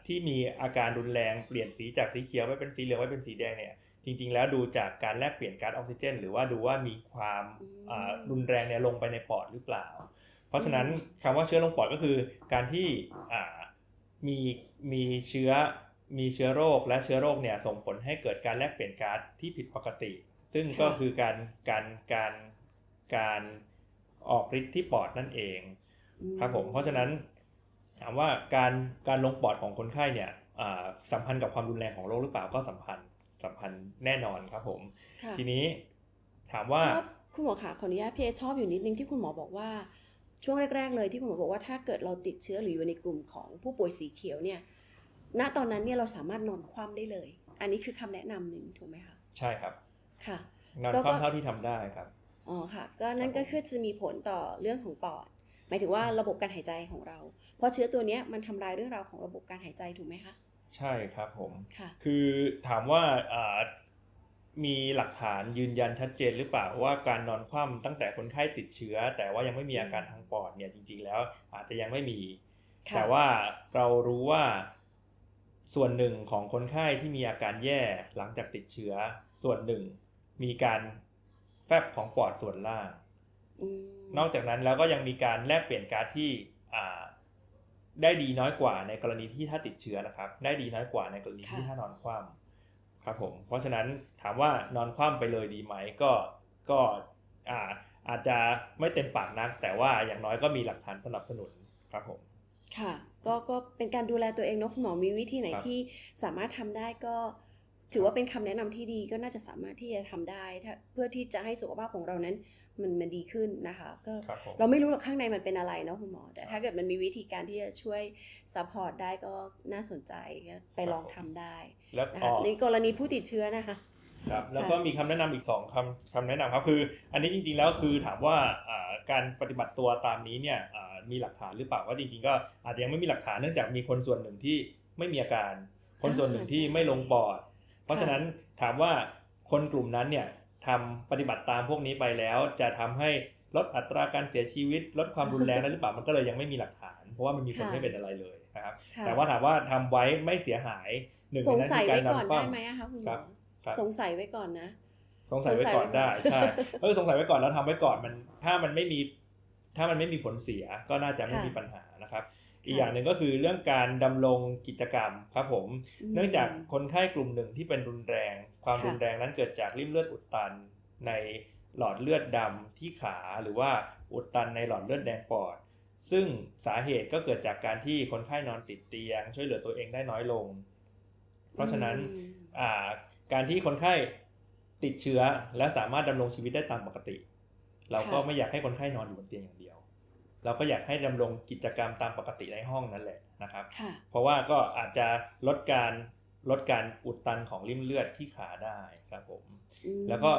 ที่มีอาการรุนแรงเปลี่ยนสีจากสีเขียวไปเป็นสีเหลืองไปเป็นสีแดงเนี่ยจริง ๆ แล้วดูจากการแลกเปลี่ยนก๊าซออกซิเจน หรือว่าดูว่ามีความอืมอ่ารุนแรงเนี่ยลงไปในปอดหรือเปล่า เพราะฉะนั้นคำว่าเชื้อลงปอดก็คือการที่อ่ามีมีเชื้อมีเชื้อโรคและเชื้อโรคเนี่ยส่งผลให้เกิดการแลกเปลี่ยนก๊าซที่ผิดปกติ ซึ่งก็ค่ะคือการการการการออกฤทธิ์ที่ปอดนั่นเองอืครับผมเพราะฉะนั้น ถามว่าการการลงปอดของคนไข้เนี่ยอ่าสัมพันธ์กับความรุนแรงของโรคหรือเปล่าก็สัมพันธ์สัมพันธ์แน่นอนครับผมค่ะทีนี้ถามว่าชอบคุณหมอค่ะขออนุญาตพี่เอชอบอยู่นิดนึงที่คุณหมอบอกว่าช่วงแรก ๆ เลยที่คุณหมอบอกว่าถ้าเกิดเราติดเชื้อหรืออยู่ในกลุ่มของผู้ป่วยสีเขียวเนี่ย ณตอนนั้นเนี่ยเราสามารถนอนคว่ำได้เลย อันนี้คือคำแนะนำหนึ่งถูกไหมคะใช่ครับค่ะนอนก็คว่ำเท่าที่ทำได้ครับอ๋อค่ะ ก็นั่นครัก็บผมคือจะมีผลต่อเรื่องของปอดห มายถึงว่าระบบการหายใจของเรา เพราะเชื้อตัวเนี้ยมันทำลายเรื่องราวของระบบการหายใจถูกไหมคะ ใช่ครับผมค่ะคือถามว่าอ่ามีหลักฐานยืนยันชัดเจนหรือเปล่าว่าการนอนคว่ำตั้งแต่คนไข้ติดเชื้อ แต่ว่ายังไม่มีอาการทางปอดเนี่ยจริง ๆ แล้ว อาจจะยังไม่มีค่ะแต่ว่าเรารู้ว่าส่วนหนึ่งของคนไข้ที่มีอาการแย่หลังจากติดเชื้อ ส่วนหนึ่งมีการแฟบของปอดส่วนล่างอืม นอกจากนั้นแล้วก็ยังมีการแลกเปลี่ยนการ์ดที่อ่าได้ดีน้อยกว่าในกรณีที่ถ้าติดเชื้อนะครับ ได้ดีน้อยกว่าในกรณีที่ถ้านอนคว่ำครับผมเพราะฉะนั้นถามว่านอนคว่ำไปเลยดีไหมก็ก็อ่าอาจจะไม่เต็มปากนัก แต่ว่าอย่างน้อยก็มีหลักฐานสนับสนุนครับผมค่ะก็ก็เป็นการดูแลตัวเองเนาะคุณหมอมีวิธีไหนครับที่สามารถทำได้ก็ถือว่าเป็นคำแนะนำที่ดีก็น่าจะสามารถที่จะทำได้ถ้าเพื่อที่จะให้สุขภาพของเรานั้น มันมันดีขึ้นนะคะก็ครับผมเราไม่รู้หรอกข้างในมันเป็นอะไรเนาะคุณหมอ แต่ถ้าเกิดมันมีวิธีการที่จะช่วยsupport ได้ก็น่าสนใจก็ไปลองทำได้แล้วนะอ๋คะอในกรณีผู้ติดเชื้อนะคะครับแล้วก็มีคำแนะนำอีกสองคำคำแนะนำครับคือ อันนี้จริงๆแล้วคือถามว่าอ่าการปฏิบัติตัวตามนี้เนี่ยอ่ามีหลักฐานหรือเปล่าว่าจริงๆ ก็อาจจะยังไม่มีหลักฐานเนื่องจากมีคนส่วนหนึ่งที่ไม่มีอาการ คนส่วนหนึ่งที่ไม่ลงปอด เพราะฉะนั้นถามว่าคนกลุ่มนั้นเนี่ย ทำปฏิบัติตามพวกนี้ไปแล้ว จะทำให้ลดอัตราการเสียชีวิต ลดความรุนแรงได้หรือเปล่ามันก็เลยยังไม่มีหลักฐาน เพราะว่ามันมีคนค่ะไม่เป็นอะไรเลยนะครับค่ะแต่ว่าถามว่าทำไว้ไม่เสียหายหนึ่งสในงนั้นสัยคือการไว้ก่อนนำได้คว่ำไหมอะคะคุณหมครัอบครับสงสัยไว้ก่อนนะ สงสัยไว้ก่อนได้สงสัยไว้ก่อนใช่เออสงสัยไว้ก่อนแล้วทำไว้ก่อนมัน ถ้ามันไม่มี ถ้ามันไม่มีผลเสียก็น่าจะไม่ค่ะมีปัญหานะครับ อีกค่ะอย่างหนึ่งก็คือเรื่องการดำรงกิจกรรมครับผมอืมเนื่องจากคนไข้กลุ่มหนึ่งที่เป็นรุนแรง ความค่ะรุนแรงนั้นเกิดจากริ่มเลือดอุดตันในหลอดเลือดดำที่ขาหรือว่าอุดตันในหลอดเลือดแดงปอด ซึ่งสาเหตุก็เกิดจากการที่คนไข้นอนติดเตียง ช่วยเหลือตัวเองได้น้อยลง เพราะฉะนั้นอืมอ่าการที่คนไข้ติดเชื้อและสามารถดำรงชีวิตได้ตามปกติ เราก็ไม่อยากให้คนไข้นอนอยู่บนเตียงอย่างเดียว เราก็อยากให้ดำรงกิจกรรมตามปกติในห้องนั่นแหละนะครับค่ะเพราะว่าก็อาจจะลดการลดการอุดตันของริ่มเลือดที่ขาได้ครับผมอืมแล้วก็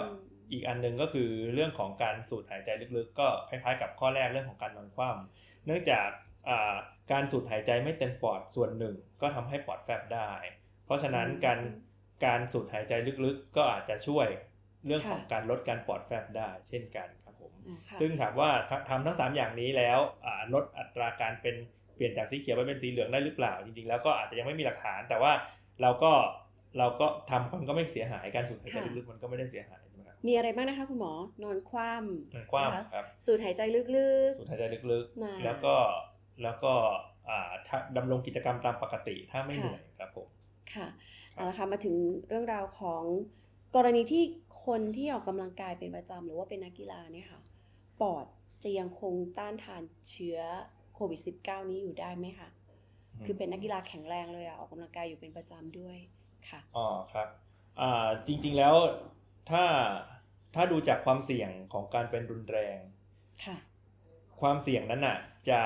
อีกอันหนึ่งก็คือเรื่องของการสูดหายใจลึกๆ ก็คล้ายๆ กับข้อแรกเรื่องของการนอนคว่ำเนื่องจากอ่าการสูดหายใจไม่เต็มปอดส่วนหนึ่ง ก็ทำให้ปอดแฟบได้ เพราะฉะนั้นการการสูดหายใจลึกๆ ก็อาจจะช่วยเรื่องของการลดการปอดแฟบได้ เช่นกัน ครับผมอ่าค่ะซึ่งถามว่าทำทำทั้ง 3 อย่างนี้แล้วอ่าลดอัตราการเป็นเปลี่ยนจากสีเขียวไปเป็นสีเหลืองได้หรือเปล่า จริงๆ แล้วก็อาจจะยังไม่มีหลักฐาน แต่ว่าเราก็เราก็ทำมันก็ไม่เสียหายการสูดหายใจลึกๆมันก็ไม่ได้เสียหายใช่ไหมครับมีอะไรบ้างนะคะคุณหมอนอนคว่ำมันกว้างนะคะครับสูดหายใจลึกสูดหายใจลึกน่ะๆแล้วก็แล้วก็อ่าถ้าดำรงกิจกรรมตามปกติถ้าไม่ค่ะเหนื่อยครับผมๆค่ะครับเอาละค่ะมาถึงเรื่องราวของกรณีที่คนที่ออกกำลังกายเป็นประจำหรือว่าเป็นนักกีฬาเนี่ยค่ะ ปอดจะยังคงต้านทานเชื้อโควิด -19 นี้อยู่ได้ไหมคะคือเป็นนักกีฬาแข็งแรงเลยอะออกกำลังกายอยู่เป็นประจำด้วยค่ะอ๋อครับอ่าจริงๆแล้วถ้าถ้าดูจากความเสี่ยงของการเป็นรุนแรงค่ะ ความเสี่ยงนั้นน่ะ จะ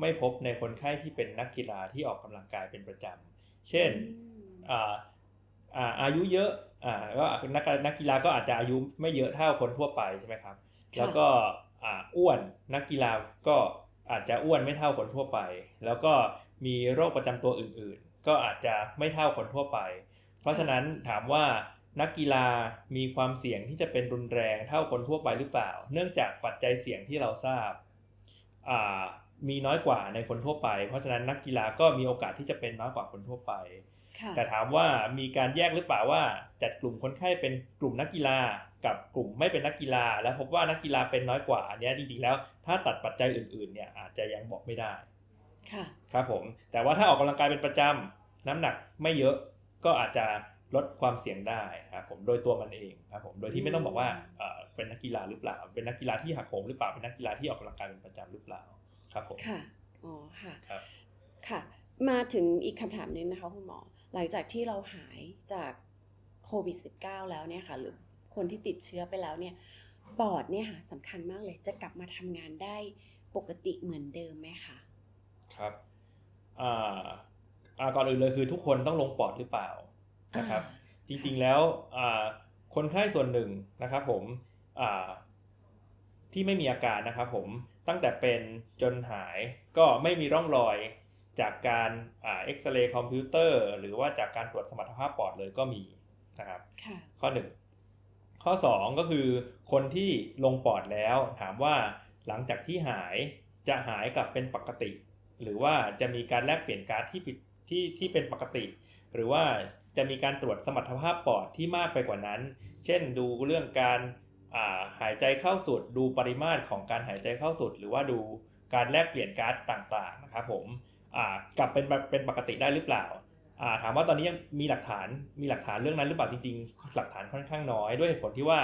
ไม่พบในคนไข้ที่เป็นนักกีฬาที่ออกกำลังกายเป็นประจำเช่นอืมอ่าอ่าอายุเยอะอ่าก็นักนักกีฬาก็อาจจะอายุไม่เยอะเท่าคนทั่วไปใช่ไหมครับค่ะ แล้วก็อ้วนนักกีฬาก็อาจจะอ้วนไม่เท่าคนทั่วไป แล้วก็มีโรคประจำตัวอื่นๆ ก็อาจจะไม่เท่าคนทั่วไป เพราะฉะนั้นถามว่านักกีฬามีความเสี่ยงที่จะเป็นรุนแรงเท่าคนทั่วไปหรือเปล่า เนื่องจากปัจจัยเสี่ยงที่เราทราบมีน้อยกว่าในคนทั่วไป เพราะฉะนั้นนักกีฬาก็มีโอกาสที่จะเป็นน้อยกว่าคนทั่วไป แต่ถามว่ามีการแยกหรือเปล่าว่าจัดกลุ่มคนไข้เป็นกลุ่มนักกีฬากับกลุ่มไม่เป็นนักกีฬา แล้วพบว่านักกีฬาเป็นน้อยกว่าอันเนี้ยจริงๆแล้วถ้าตัดปัจจัยอื่นๆเนี่ยอาจจะยังบอกไม่ได้ค่ะครับผมแต่ว่าถ้าออกกำลังกายเป็นประจำน้ำหนักไม่เยอะก็อาจจะลดความเสี่ยงได้ครับผมโดยตัวมันเองครับผมโดยที่ไม่ต้องบอกว่าเอ่อเป็นนักกีฬาหรือเปล่า เป็นนักกีฬาที่หักโหมหรือเปล่าเป็นนักกีฬาที่ออกกำลังกายเป็นประจำหรือเปล่าครับผมค่ะอ๋อค่ะครับค่ะ มาถึงอีกคำถามหนึงนะคะคุณหมอ หลังจากที่เราหายจากโควิด -19 แล้วเนี่ยค่ะหรือคนที่ติดเชื้อไปแล้วเนี่ยปอดเนี่ยค่ะสำคัญมากเลยจะกลับมาทำงานได้ปกติเหมือนเดิมไหมคะครับอ่าอ่าก่อนอื่นเลยคือทุกคนต้องลงปอดหรือเปล่านะครับ จริงๆแล้วอ่าคนไข้ส่วนหนึ่งนะครับผมอ่าที่ไม่มีอาการนะครับผมตั้งแต่เป็นจนหายก็ไม่มีร่องรอย จากการอ่าเอ็กซเรย์คอมพิวเตอร์หรือว่าจากการตรวจสมรรถภาพปอดเลยก็มีนะครับค่ะข้อหนึ่งข้อสองก็คือคนที่ลงปอดแล้วถามว่าหลังจากที่หายจะหายกลับเป็นปกติ หรือว่าจะมีการแลกเปลี่ยนก๊าซที่ผิดที่ที่เป็นปกติ หรือว่าจะมีการตรวจสมรรถภาพปอดที่มากไปกว่านั้น เช่นดูเรื่องการหายใจเข้าสุด ดูปริมาตรของการหายใจเข้าสุด หรือว่าดูการแลกเปลี่ยนก๊าซต่างๆนะครับผม กลับเป็นเป็นปกติได้หรือเปล่าถามว่าตอนนี้ยังมีหลักฐานมีหลักฐานเรื่องนั้นหรือเปล่าจริงๆ หลักฐานค่อนข้างน้อยด้วยเหตุผลที่ว่า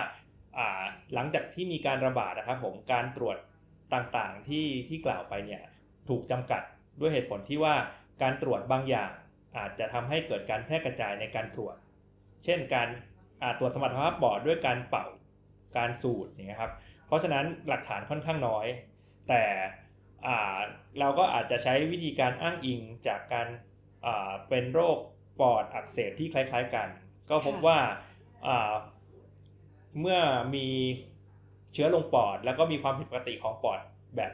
หลังจากที่มีการระบาดนะครับผมการตรวจต่างๆที่ที่กล่าวไปเนี่ยถูกจำกัดด้วยเหตุผลที่ว่าการตรวจบางอย่างอาจจะทำให้เกิดการแพร่กระจายในการตรวจ เช่นการตรวจสมรรถภาพปอดด้วยการเป่าการสูดนี่ครับเพราะฉะนั้นหลักฐานค่อนข้างน้อย แต่ เราก็อาจจะใช้วิธีการอ้างอิงจากการเป็นโรคปอดอักเสบที่คล้ายๆกัน ก็พบว่าเมื่อมีเชื้อลงปอด แล้วก็มีความผิดปกติของปอดแบบ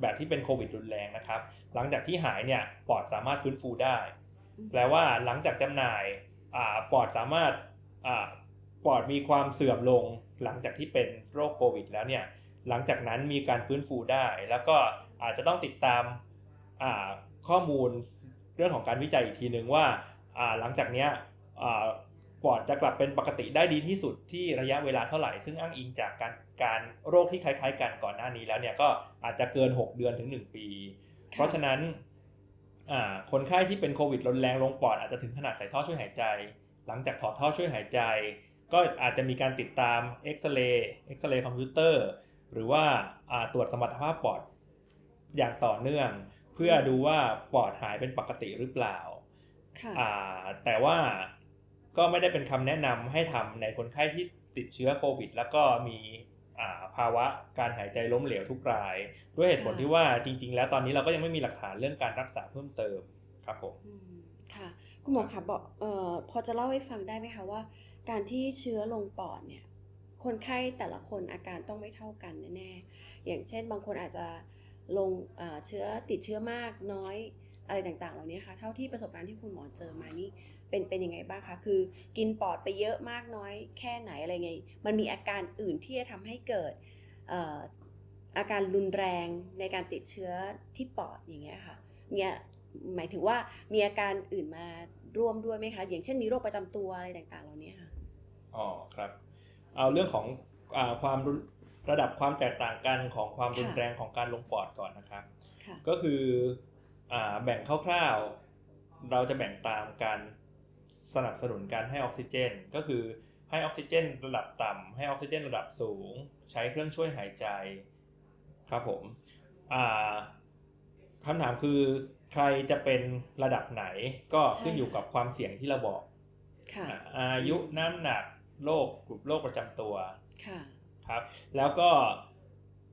แบบที่เป็นโควิดรุนแรงนะครับ หลังจากที่หายเนี่ยปอดสามารถฟื้นฟูได้ แปลว่าหลังจากจำหน่ายปอดสามารถปอดมีความเสื่อมลงหลังจากที่เป็นโรคโควิดแล้วเนี่ย หลังจากนั้นมีการฟื้นฟูได้ แล้วก็อาจจะต้องติดตามข้อมูลเรื่องของการวิจัยอีกทีหนึ่งว่าหลังจากนี้ปอดจะกลับเป็นปกติได้ดีที่สุดที่ระยะเวลาเท่าไหร่ ซึ่งอ้างอิงจากการการโรคที่คล้ายๆ กันก่อนหน้านี้แล้วเนี่ยก็อาจจะเกิน 6 เดือนถึง 1 ปี เพราะฉะนั้นคนไข้ที่เป็นโควิดรุนแรงลงปอดอาจจะถึงขนาดใส่ท่อช่วยหายใจ หลังจากถอดท่อช่วยหายใจ ก็อาจจะมีการติดตามเอ็กซเรย์เอ็กซเรย์คอมพิวเตอร์ หรือว่าตรวจสมรรถภาพปอดอย่างต่อเนื่อง เพื่อดูว่าปอดหายเป็นปกติหรือเปล่าแต่ว่าก็ไม่ได้เป็นคำแนะนำให้ทำในคนไข้ที่ติดเชื้อโควิด แล้วก็มีภาวะการหายใจล้มเหลวทุกราย ด้วยเหตุผลที่ว่าจริง ๆ แล้วตอนนี้เราก็ยังไม่มีหลักฐานเรื่องการรักษาเพิ่มเติมครับผมค่ะคุณหมอคะบอกเอ่อพอจะเล่าให้ฟังได้ไหมคะว่า การที่เชื้อลงปอดเนี่ย คนไข้แต่ละคนอาการต้องไม่เท่ากันแน่ๆอย่างเช่น บางคนอาจจะลงเชื้อติดเชื้อมากน้อยอะไรต่างๆ เหล่านี้ค่ะเท่าที่ประสบการณ์ที่คุณหมอเจอมานี่เป็นเป็นยังไงบ้างคะคือ กินปอดไปเยอะมากน้อยแค่ไหนอะไรไง มันมีอาการอื่นที่จะทำให้เกิดอาการรุนแรงในการติดเชื้อที่ปอดอย่างเงี้ยค่ะเนี่ยหมายถึงว่ามีอาการอื่นมาร่วมด้วยไหมคะ อย่างเช่นมีโรคประจำตัวอะไรต่างๆ เหล่านี้ค่ะอ๋อครับ เอาเรื่องของอความระดับความแตกต่างกันของความรุนแรงของการลงปอดก่อนนะครับ ก็คืออแบ่งคร่าวๆ เราจะแบ่งตามการสนับสนุนการให้ออกซิเจน ก็คือให้ออกซิเจน ระดับต่ำให้ออกซิเจน ระดับสูง ใช้เครื่องช่วยหายใจครับผมคำถามคือใครจะเป็นระดับไหนก็ขึ้นอยู่กับความเสี่ยงที่เราบอกอายุน้ำหนัก โรคกลุ่มโรคประจำตัวครับ แล้วก็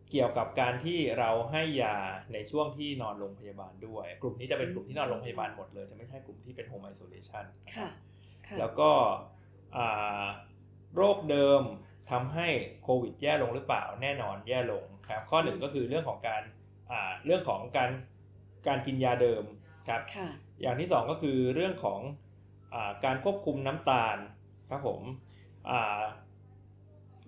เกี่ยวกับการที่เราให้ยาในช่วงที่นอนโรงพยาบาลด้วย กลุ่มนี้จะเป็นกลุ่มที่นอนโรงพยาบาลหมดเลย จะไม่ใช่กลุ่มที่เป็นโฮมไอโซเลชันแล้วก็โรคเดิมทำให้โควิดแย่ลงหรือเปล่าแน่นอนแย่ลงครับ ข้อหนึ่งก็คือเรื่องของการเรื่องของการการกินยาเดิมครับอย่างที่สองก็คือเรื่องของอการควบคุมน้ำตาลครับผม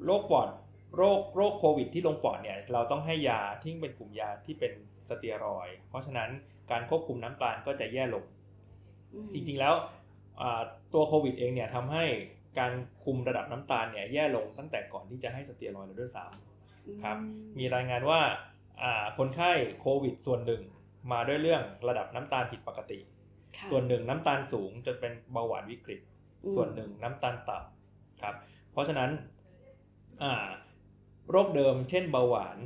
โรคปอดโรคโรคโควิดที่ลงปอดเนี่ยเราต้องให้ยาที่เป็นกลุ่มยาที่เป็นสเตียรอย เพราะฉะนั้นการควบคุมน้ำตาลก็จะแย่ลง จริงๆแล้วตัวโควิดเองเนี่ยทำให้การคุมระดับน้ำตาลเนี่ยแย่ลงตั้งแต่ก่อนที่จะให้สเตียรอยด์ด้วยซ้ำครับมีรายงานว่าคนไข้โควิด ส่วนหนึ่งมาด้วยเรื่องระดับน้ำตาลผิดปกติ ส่วนหนึ่งน้ำตาลสูงจนเป็นเบาหวานวิกฤต ส่วนหนึ่งน้ำตาลต่ำ ครับเพราะฉะนั้นโรคเดิมเช่นเบาหวาน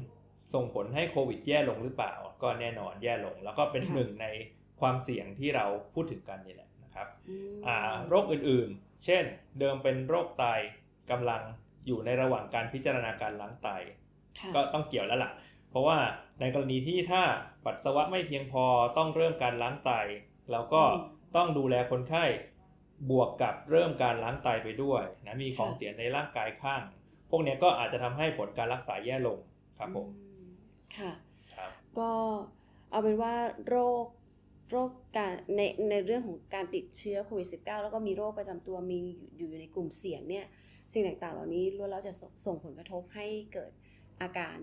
ส่งผลให้โควิดแย่ลงหรือเปล่า ก็แน่นอนแย่ลง แล้วก็เป็นหนึ่งในความเสี่ยงที่เราพูดถึงกันนี่แหละนะครับโรคอื่นๆ เช่นเดิมเป็นโรคไตกำลังอยู่ในระหว่างการพิจารณาการล้างไต ก็ต้องเกี่ยวแล้วล่ะ เพราะว่าในกรณีที่ถ้าปัสสาวะไม่เพียงพอต้องเริ่มการล้างไต แล้วก็ต้องดูแลคนไข้ บวกกับเริ่มการล้างไตไปด้วยนะมีของเสียในร่างกายข้าง พวกนี้ก็อาจจะทำให้ผลการรักษาแย่ลงครับผมค่ะก็เอาเป็นว่าโรคโรคการในในเรื่องของการติดเชื้อโควิด -19 แล้วก็มีโรคประจำตัวมีอยู่ในกลุ่มเสี่ยงเนี่ยสิ่งต่างๆ เหล่านี้ล้วนแล้วจะส่งผลกระทบให้เกิดอาการ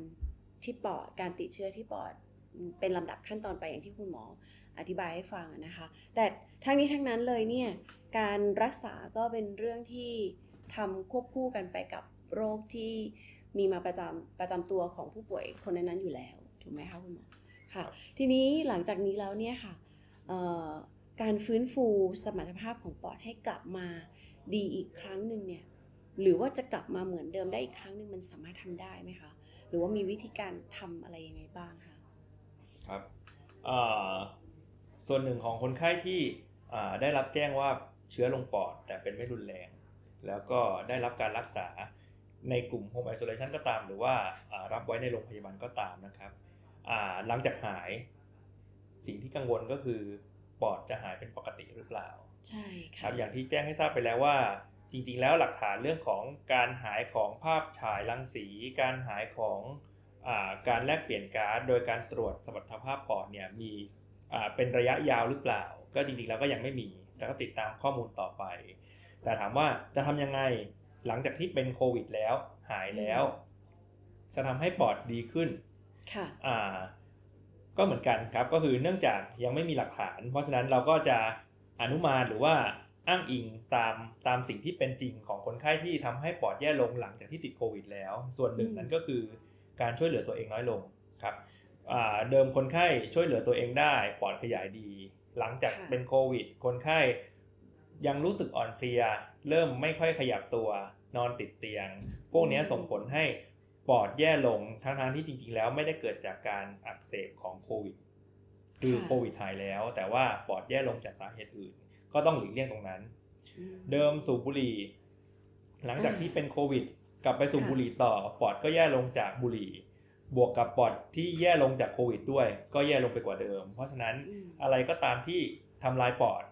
ที่ปอดการติดเชื้อที่ปอดเป็นลำดับขั้นตอนไปอย่างที่คุณหมอ อธิบายให้ฟังนะคะ แต่ทั้งนี้ทั้งนั้นเลยเนี่ยการรักษาก็เป็นเรื่องที่ทำควบคู่กันไปกับโรคที่มีมาประจำประจำตัวของผู้ป่วยคนนั้นๆอยู่แล้วถูกไหมคะคุณหมอค่ะครับทีนี้หลังจากนี้แล้วเนี่ยค่ะเอ่อการฟื้นฟูสมรรถภาพของปอดให้กลับมาดีอีกครั้งหนึ่งเนี่ยหรือว่าจะกลับมาเหมือนเดิมได้อีกครั้งหนึ่งมันสามารถทำได้ไหมคะหรือว่ามีวิธีการทำอะไรยังไงบ้างคะครับอ่า ส่วนหนึ่งของคนไข้ที่อ่าได้รับแจ้งว่าเชื้อลงปอด แต่เป็นไม่รุนแรง แล้วก็ได้รับการรักษาในกลุ่ม Home Isolation ก็ตาม หรือว่าอ่ารับไว้ในโรงพยาบาลก็ตามนะครับอ่าหลังจากหายสิ่งที่กังวลก็คือปอดจะหายเป็นปกติหรือเปล่า ใช่คค่ะรับอย่างที่แจ้งให้ทราบไปแล้วว่าจริงๆ แล้วหลักฐานเรื่องของการหายของภาพฉายรังสี การหายของอาการแลกเปลี่ยนก๊าซโดยการตรวจสมรรถภาพปอดเนี่ยมีอ่า เป็นระยะยาวหรือเปล่า ก็จริงๆแล้วก็ยังไม่มีแล้วก็ติดตามข้อมูลต่อไป แต่ถามว่าจะทำยังไงหลังจากที่เป็นโควิดแล้วหายแล้ว จะทำให้ปอดดีขึ้นค่ะอ่า ก็เหมือนกันครับ ก็คือเนื่องจากยังไม่มีหลักฐาน เพราะฉะนั้นเราก็จะอนุมานหรือว่าอ้างอิงตามตามสิ่งที่เป็นจริงของคนไข้ที่ทำให้ปอดแย่ลงหลังจากที่ติดโควิดแล้ว ส่วนหนึ่งอืมนั้นก็คือการช่วยเหลือตัวเองน้อยลงครับอ่า เดิมคนไข้ช่วยเหลือตัวเองได้ปอดขยายดี หลังจากเป็นโควิด คนไข้ยังรู้สึกอ่อนเพลีย เริ่มไม่ค่อยขยับตัวนอนติดเตียง พวกเนี้ยส่งผลให้ปอดแย่ลงทั้งๆที่จริงๆ แล้วไม่ได้เกิดจากการอักเสบของโควิด คือค่ะโควิดหายแล้ว แต่ว่าปอดแย่ลงจากสาเหตุอื่น ก็ต้องหลีกเลี่ยงตรงนั้นอืมเดิมสูบบุหรี่ หลังจากอ่าที่เป็นโควิด กลับไปสูบค่ะบุหรี่ต่อ ปอดก็แย่ลงจากบุหรี่ บวกกับปอดที่แย่ลงจากโควิดด้วย ก็แย่ลงไปกว่าเดิม เพราะฉะนั้นอืมอะไรก็ตามที่ทำลายปอด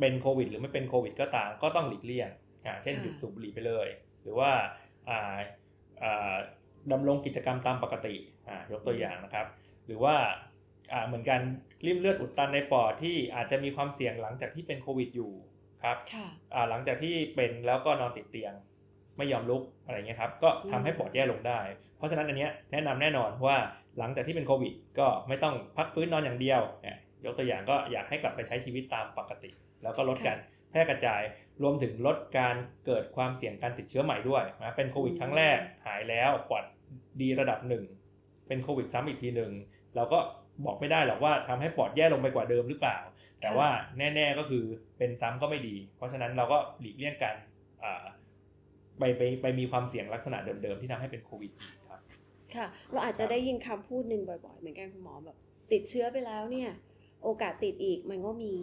เป็นโควิด หรือไม่เป็นโควิด ก็ตามก็ต้องหลีกเลี่ยงอ่าเช่นค่ะหยุดสูบบุหรี่ไปเลย หรือว่าอ่าอ่าดำรงกิจกรรมตามปกติอ่ายกตัวอย่างนะครับ หรือว่าอ่าเหมือนกันริ่มเลือดอุดตันในปอดที่อาจจะมีความเสี่ยงหลังจากที่เป็นโควิดอยู่ครับค่ะอ่าหลังจากที่เป็นแล้วก็นอนติดเตียง ไม่ยอมลุกอะไรเงี้ยครับก็ทำให้ปอดแย่ลงได้ เพราะฉะนั้นอันเนี้ยแนะนำแน่นอนว่าหลังจากที่เป็นโควิด ก็ไม่ต้องพักฟื้นนอนอย่างเดียวเนี่ยยกตัวอย่างก็อยากให้กลับไปใช้ชีวิตตามปกติ แล้วก็ลดค่ะการแพร่กระจายรวมถึงลดการเกิดความเสี่ยงการติดเชื้อใหม่ด้วยนะเป็นโควิดครั้งแรกหายแล้วปอดดีระดับหนึ่งเป็นโควิดซ้ำอีกทีหนึ่งเราก็บอกไม่ได้หรอกว่าทำให้ปอดแย่ลงไปกว่าเดิมหรือเปล่า แต่ว่าแน่ ๆก็คือเป็นซ้ำก็ไม่ดี เพราะฉะนั้นเราก็หลีกเลี่ยงการอ่า ไปไปไปมีความเสี่ยงลักษณะเดิมๆที่ทำให้เป็นโควิดอีกครับค่ะ เราอาจจะได้ยินคำพูดหนึ่งบ่อยๆ เหมือนกันคุณหมอแบบติดเชื้อไปแล้วเนี่ยโอกาสติดอีกมันก็มี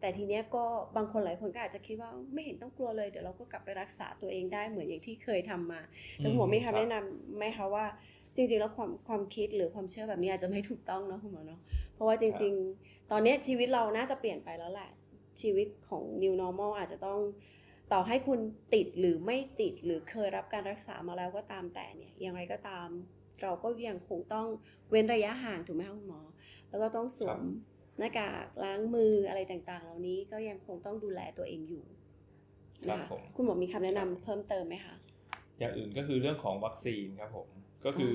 แต่ทีเนี้ยก็บางคนหลายคนก็อาจจะคิดว่าไม่เห็นต้องกลัวเลยเดี๋ยวเราก็กลับไปรักษาตัวเองได้เหมือนอย่างที่เคยทำมาแต่คุณหมอมีครัคำบแนะนำไหมคะว่าจริงๆ แล้วความความคิดหรือความเชื่อแบบนี้อาจจะไม่ถูกต้องเนาะคุณหมอเนาะเพราะว่าจริง ๆ ตอนเนี้ยชีวิตเราน่าจะเปลี่ยนไปแล้วแหละชีวิตของ new normal อาจจะต้อง ต่อให้คุณติดหรือไม่ติดหรือเคยรับการรักษามาแล้วก็ตามแต่เนี่ยยังไงก็ตาม เราก็ยังคงต้องเว้นระยะห่างถูกไหมคะคุณหมอ แล้วก็ต้องสวมหน้ากากล้างมืออะไรต่างๆ เหล่านี้ก็ยังคงต้องดูแลตัวเองอยู่นะครัคะบผมคุณหมอมีคำแนะนำเพิ่มเติมไหมคะอย่างอื่นก็คือเรื่องของวัคซีนครับผมก็คืออ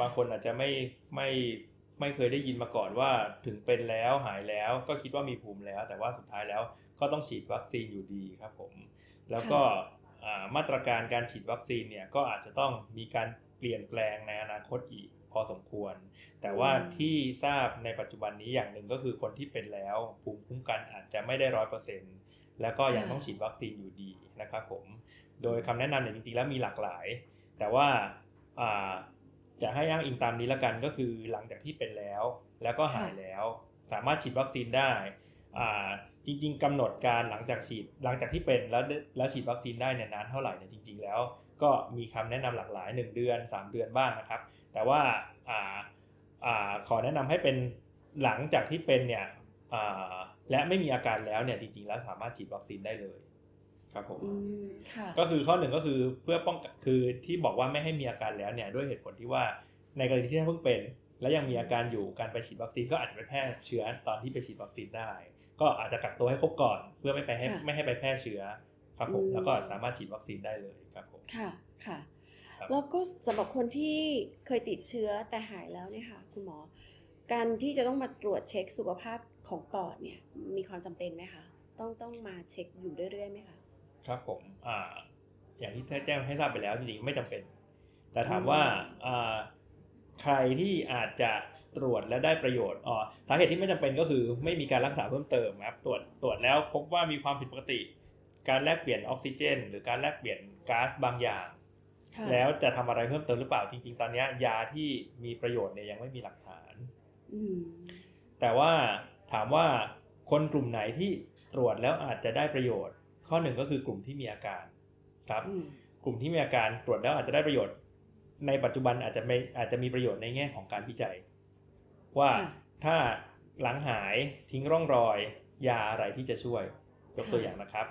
บางคนอาจจะไม่ไม่ไม่เคยได้ยินมาก่อนว่าถึงเป็นแล้วหายแล้วก็คิดว่ามีภูมิแล้ว แต่ว่าสุดท้ายแล้วก็ต้องฉีดวัคซีนอยู่ดีครับผม แล้วก็อ่ามาตรการการฉีดวัคซีนเนี่ยก็อาจจะต้องมีการเปลี่ยนแปลงในอนาคตอีกพอสมควร แต่ว่าอืมที่ทราบในปัจจุบันนี้อย่างหนึ่งก็คือคนที่เป็นแล้วภูมิคุ้มกันอาจจะไม่ได้ร้อยเปอร์เซ็นต์แล้วก็ยังต้องฉีดวัคซีนอยู่ดีนะครับผม โดยคำแนะนำเนี่ยจริงๆ แล้วมีหลากหลาย แต่ว่าอ่าจะให้อ้างอิงตามนี้ละกันก็คือหลังจากที่เป็นแล้ว แล้วก็หายแล้ว สามารถฉีดวัคซีนได้อ่า จริง ๆกำหนดการหลังจากฉีดหลังจากที่เป็นแล้วแล้วฉีดวัคซีนได้เนี่ยนานเท่าไหร่เนี่ยจริง ๆ แล้ว ก็มีคำแนะนำหลากหลาย 1 เดือน 3 เดือนบ้างนะครับ แต่ว่าอ่าอ่าขอแนะนำให้เป็นหลังจากที่เป็นเนี่ยอ่าและไม่มีอาการแล้วเนี่ยจริง ๆ แล้วสามารถฉีดวัคซีนได้เลยครับผมอืมค่ะก็คือข้อหนึ่งก็คือเพื่อป้องกันคือที่บอกว่าไม่ให้มีอาการแล้วเนี่ยด้วยเหตุผลที่ว่าในกรณีที่ท่านเพิ่งเป็น แล้วยังมีอาการอยู่การไปฉีดวัคซีนก็อาจจะไปแพร่เชื้อตอนที่ไปฉีดวัคซีนได้ ก็อาจจะกักตัวให้ครบก่อน เพื่อไม่ไปให้ค่ะไม่ให้ไปแพร่เชื้อครับผมอืมแล้วก็สามารถฉีดวัคซีนได้เลยครับผมค่ะค่ะครับแล้วก็สำหรับคนที่เคยติดเชื้อแต่หายแล้วเนี่ยค่ะ คุณหมอ การที่จะต้องมาตรวจเช็คสุขภาพของปอดเนี่ยมีความจำเป็นไหมคะต้องต้องมาเช็คอยู่เรื่อยๆไหมคะครับผมอ่าอย่างที่แจ้งให้ทราบไปแล้วจริงๆไม่จำเป็น แต่แต่ถามว่าอ่าใครที่อาจจะ ตรวจและได้ประโยชน์อ๋อสาเหตุที่ไม่จำเป็นก็คือไม่มีการรักษาเพิ่มเติมครับตรวจตรวจแล้วพบว่ามีความผิดปกติ การแลกเปลี่ยนออกซิเจน หรือการแลกเปลี่ยนก๊าซบางอย่างค่ะแล้วจะทำอะไรเพิ่มเติมหรือเปล่าจริง ๆ ตอนเนี้ยยาที่มีประโยชน์เนี่ยยังไม่มีหลักฐานอืมแต่ว่าถามว่าคนกลุ่มไหนที่ตรวจแล้วอาจจะได้ประโยชน์ ข้อหนึ่งก็คือกลุ่มที่มีอาการครับอืมกลุ่มที่มีอาการตรวจแล้วอาจจะได้ประโยชน์ ในปัจจุบันอาจจะไม่อาจจะมีประโยชน์ในแง่ของการวิจัย ว่าค่ะถ้าหลังหายทิ้งร่องรอย ยาอะไรที่จะช่วยยกตัวอย่างนะครับ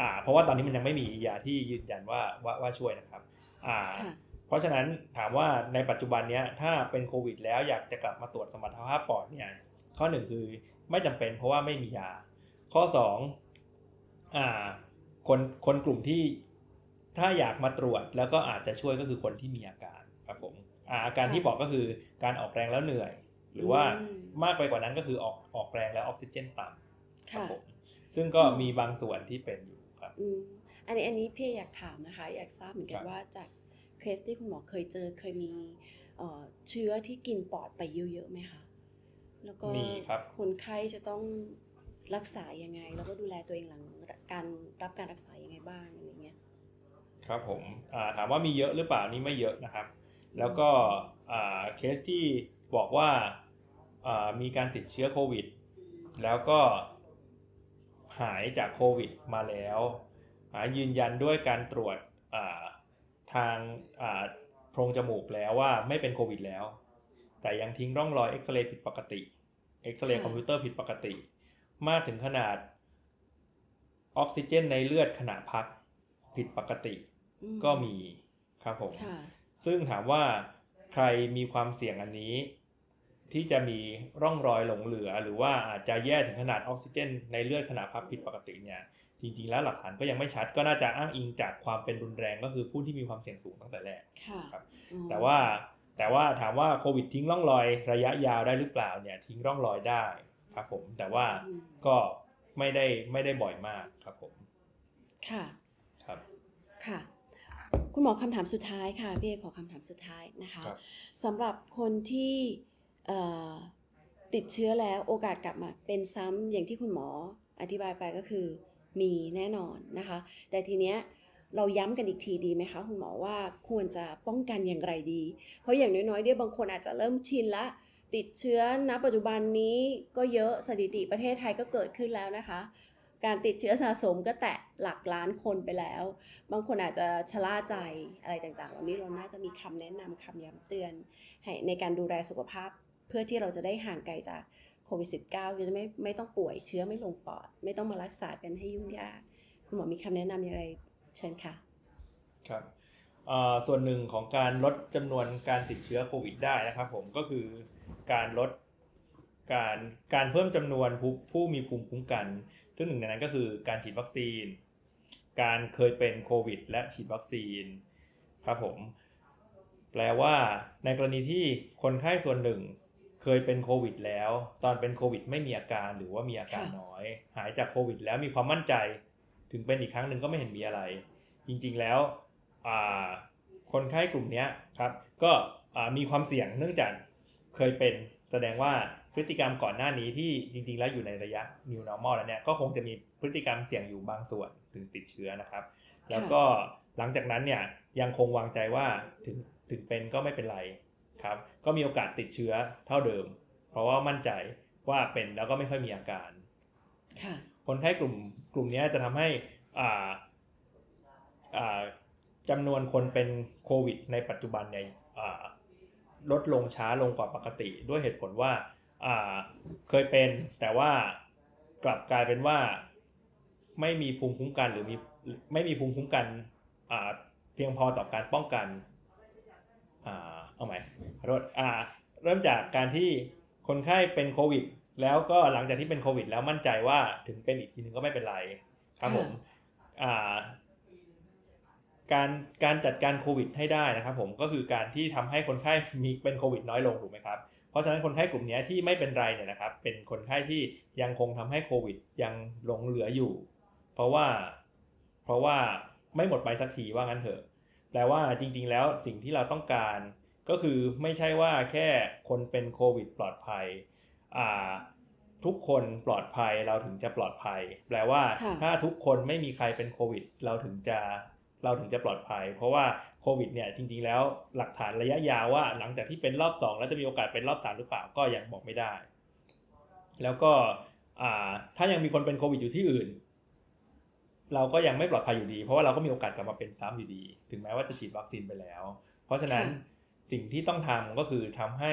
อ่าเพราะว่าตอนนี้มันยังไม่มียาที่ยืนยันว่าว่าว่าช่วยนะครับอ่าค่ะเพราะฉะนั้นถามว่าในปัจจุบันเนี้ยถ้าเป็นโควิด แล้วอยากจะกลับมาตรวจสมรรถภาพปอดเนี่ยข้อหนึ่งคือไม่จำเป็นเพราะว่าไม่มียา ข้อสองอ่าคนคนกลุ่มที่ถ้าอยากมาตรวจแล้วก็อาจจะช่วยก็คือคนที่มีอาการครับผม อ่าอาการค่ะที่บอกก็คือการออกแรงแล้วเหนื่อย หรือว่าอืมมากไปกว่านั้นก็คือออกออกแรงแล้วออกซิเจนต่ำครับค่ะผมซึ่งก็อืมมีบางส่วนที่เป็นอยู่ครับอืมอันนี้อันนี้พี่อยากถามนะคะ อยากทราบเหมือนกัครันบว่าจากเคสที่คุณหมอเคยเจอเคยมีเอ่อเชื้อที่กินปอดไปเยอะๆไหมคะแล้วก็มีครับคนไข้จะต้องรักษายังไง แล้วก็ดูแลตัวเองหลังการรับการรักษายังไงบ้างอะไรเงี้ยครับผมอ่าถามว่ามีเยอะหรือเปล่านี่ไม่เยอะนะครับ แล้วก็อ่าเคสที่บอกว่าอ่ามีการติดเชื้อโควิด แล้วก็หายจากโควิดมาแล้วอ่ายืนยันด้วยการตรวจอ่าทางอ่าโพรงจมูกแล้วว่าไม่เป็นโควิดแล้ว แต่ยังทิ้งร่องรอยเอ็กซเรย์ผิดปกติเอ็กซเรย์ค่ะคอมพิวเตอร์ผิดปกติ มากถึงขนาดออกซิเจนในเลือดขณะพักผิดปกติอืก็มีครับผมค่ะ ซึ่งถามว่าใครมีความเสี่ยงอันนี้ ที่จะมีร่องรอยหลงเหลือ หรือว่าอาจจะแย่ถึงขนาดออกซิเจน ในเลือดขณะพักผิดปกติเนี่ยจริงๆ แล้วหลักฐานก็ยังไม่ชัด ก็น่าจะอ้างอิงจากความเป็นรุนแรงก็คือผู้ที่มีความเสี่ยงสูงตั้งแต่แรกค่ะครับอ๋อแต่ว่าแต่ว่าถามว่าโควิดทิ้งร่องรอยระยะยาวได้หรือเปล่าเนี่ยทิ้งร่องรอยได้ครับผมแต่ว่าอืมก็ไม่ได้ไม่ได้บ่อยมากครับผม ค่ะ ครับ ค่ะ คุณหมอคำถามสุดท้ายค่ะพี่เอกขอคำถามสุดท้ายนะคะครับสำหรับคนที่เอ่อติดเชื้อแล้วโอกาสกลับมาเป็นซ้ำอย่างที่คุณหมออธิบายไปก็คือ มีแน่นอนนะคะ แต่ทีเนี้ยเราย้ำกันอีกทีดีไหมคะคุณหมอว่าควรจะป้องกันอย่างไรดี เพราะอย่างน้อยๆเดี๋ยวบางคนอาจจะเริ่มชินละ ติดเชื้อณปัจจุบันนี้ก็เยอะสถิติประเทศไทยก็เกิดขึ้นแล้วนะคะ การติดเชื้อสะสมก็แตะหลักล้านคนไปแล้ว บางคนอาจจะชะล่าใจอะไรต่างๆเหล่านี้เราน่าจะมีคำแนะนำคำย้ำเตือนให้ในการดูแลสุขภาพ เพื่อที่เราจะได้ห่างไกลจากโควิด -19 จะไม่ไม่ต้องป่วยเชื้อไม่ลงปอด ไม่ต้องมารักษากันให้ยุ่งยาก คุณหมอมีคำแนะนำอย่างไรเชิญค่ะ ครับส่วนหนึ่งของการลดจำนวนการติดเชื้อโควิดได้นะครับผมก็คือการลดการการเพิ่มจำนวนผู้ผู้มีภูมิคุ้มกัน ซึ่งหนึ่งในนั้นก็คือการฉีดวัคซีน การเคยเป็นโควิด และฉีดวัคซีนครับผม แปลว่าในกรณีที่คนไข้ส่วนหนึ่งเคยเป็นโควิด แล้ว ตอนเป็นโควิด ไม่มีอาการหรือว่ามีอาการค่ะน้อย หายจากโควิด แล้วมีความมั่นใจ ถึงเป็นอีกครั้งหนึ่งก็ไม่เห็นมีอะไร จริงๆแล้วอ่าคนไข้กลุ่มเนี้ยครับ ก็อ่ามีความเสี่ยงเนื่องจากเคยเป็นแสดงว่า พฤติกรรมก่อนหน้านี้ที่จริงๆ แล้วอยู่ในระยะ new normal แล้วเนี่ยก็คงจะมีพฤติกรรมเสี่ยงอยู่บางส่วนถึงติดเชื้อนะครับ แล้วก็หลังจากนั้นเนี่ยยังคงวางใจว่าถึงถึงเป็นก็ไม่เป็นไรครับ ก็มีโอกาสติดเชื้อเท่าเดิม เพราะว่ามั่นใจว่าเป็นแล้วก็ไม่ค่อยมีอาการค่ะคนไข้กลุ่มกลุ่มเนี้ยจะทำให้อ่าอ่าจำนวนคนเป็นโควิดในปัจจุบันเนี่ยอ่าลดลงช้าลงกว่าปกติ ด้วยเหตุผลว่าอ่า เคยเป็นแต่ว่ากลับกลายเป็นว่าไม่มีภูมิคุ้มกันหรือมีไม่มีภูมิคุ้มกันเพียงพอต่อการป้องกันอเอาใหม่ขอโทษอ่าเริ่มจากการที่คนไข้เป็นโควิด แล้วก็หลังจากที่เป็นโควิด แล้วมั่นใจว่าถึงเป็นอีกทีนึงก็ไม่เป็นไรครับผมอ่าการการจัดการโควิดให้ได้นะครับผมก็คือการที่ทำให้คนไข้มีเป็นโควิดน้อยลงถูกไหมครับ เพราะฉะนั้นคนไข้กลุ่มเนี้ยที่ไม่เป็นไรเนี่ยนะครับ เป็นคนไข้ที่ยังคงทำให้โควิดยังหลงเหลืออยู่ เพราะว่า เพราะว่าไม่หมดไปสักทีว่างั้นเถอะ แปลว่าจริง ๆ แล้วสิ่งที่เราต้องการก็คือไม่ใช่ว่าแค่คนเป็นโควิดปลอดภัย อ่า ทุกคนปลอดภัยเราถึงจะปลอดภัย แปลว่าค่ะถ้าทุกคนไม่มีใครเป็นโควิด เราถึงจะ เราถึงจะปลอดภัย เพราะว่าโควิดเนี่ยจริง ๆ แล้วหลักฐานระยะยาวว่า หลังจากที่เป็นรอบสองแล้วจะมีโอกาสเป็นรอบสามหรือเปล่าก็ยังบอกไม่ได้ แล้วก็อ่าถ้ายังมีคนเป็นโควิดอยู่ที่อื่น เราก็ยังไม่ปลอดภัยอยู่ดี เพราะว่าเราก็มีโอกาสกลับมาเป็นซ้ำอยู่ดี ถึงแม้ว่าจะฉีดวัคซีนไปแล้ว เพราะฉะนั้นค่ะสิ่งที่ต้องทำก็คือทำให้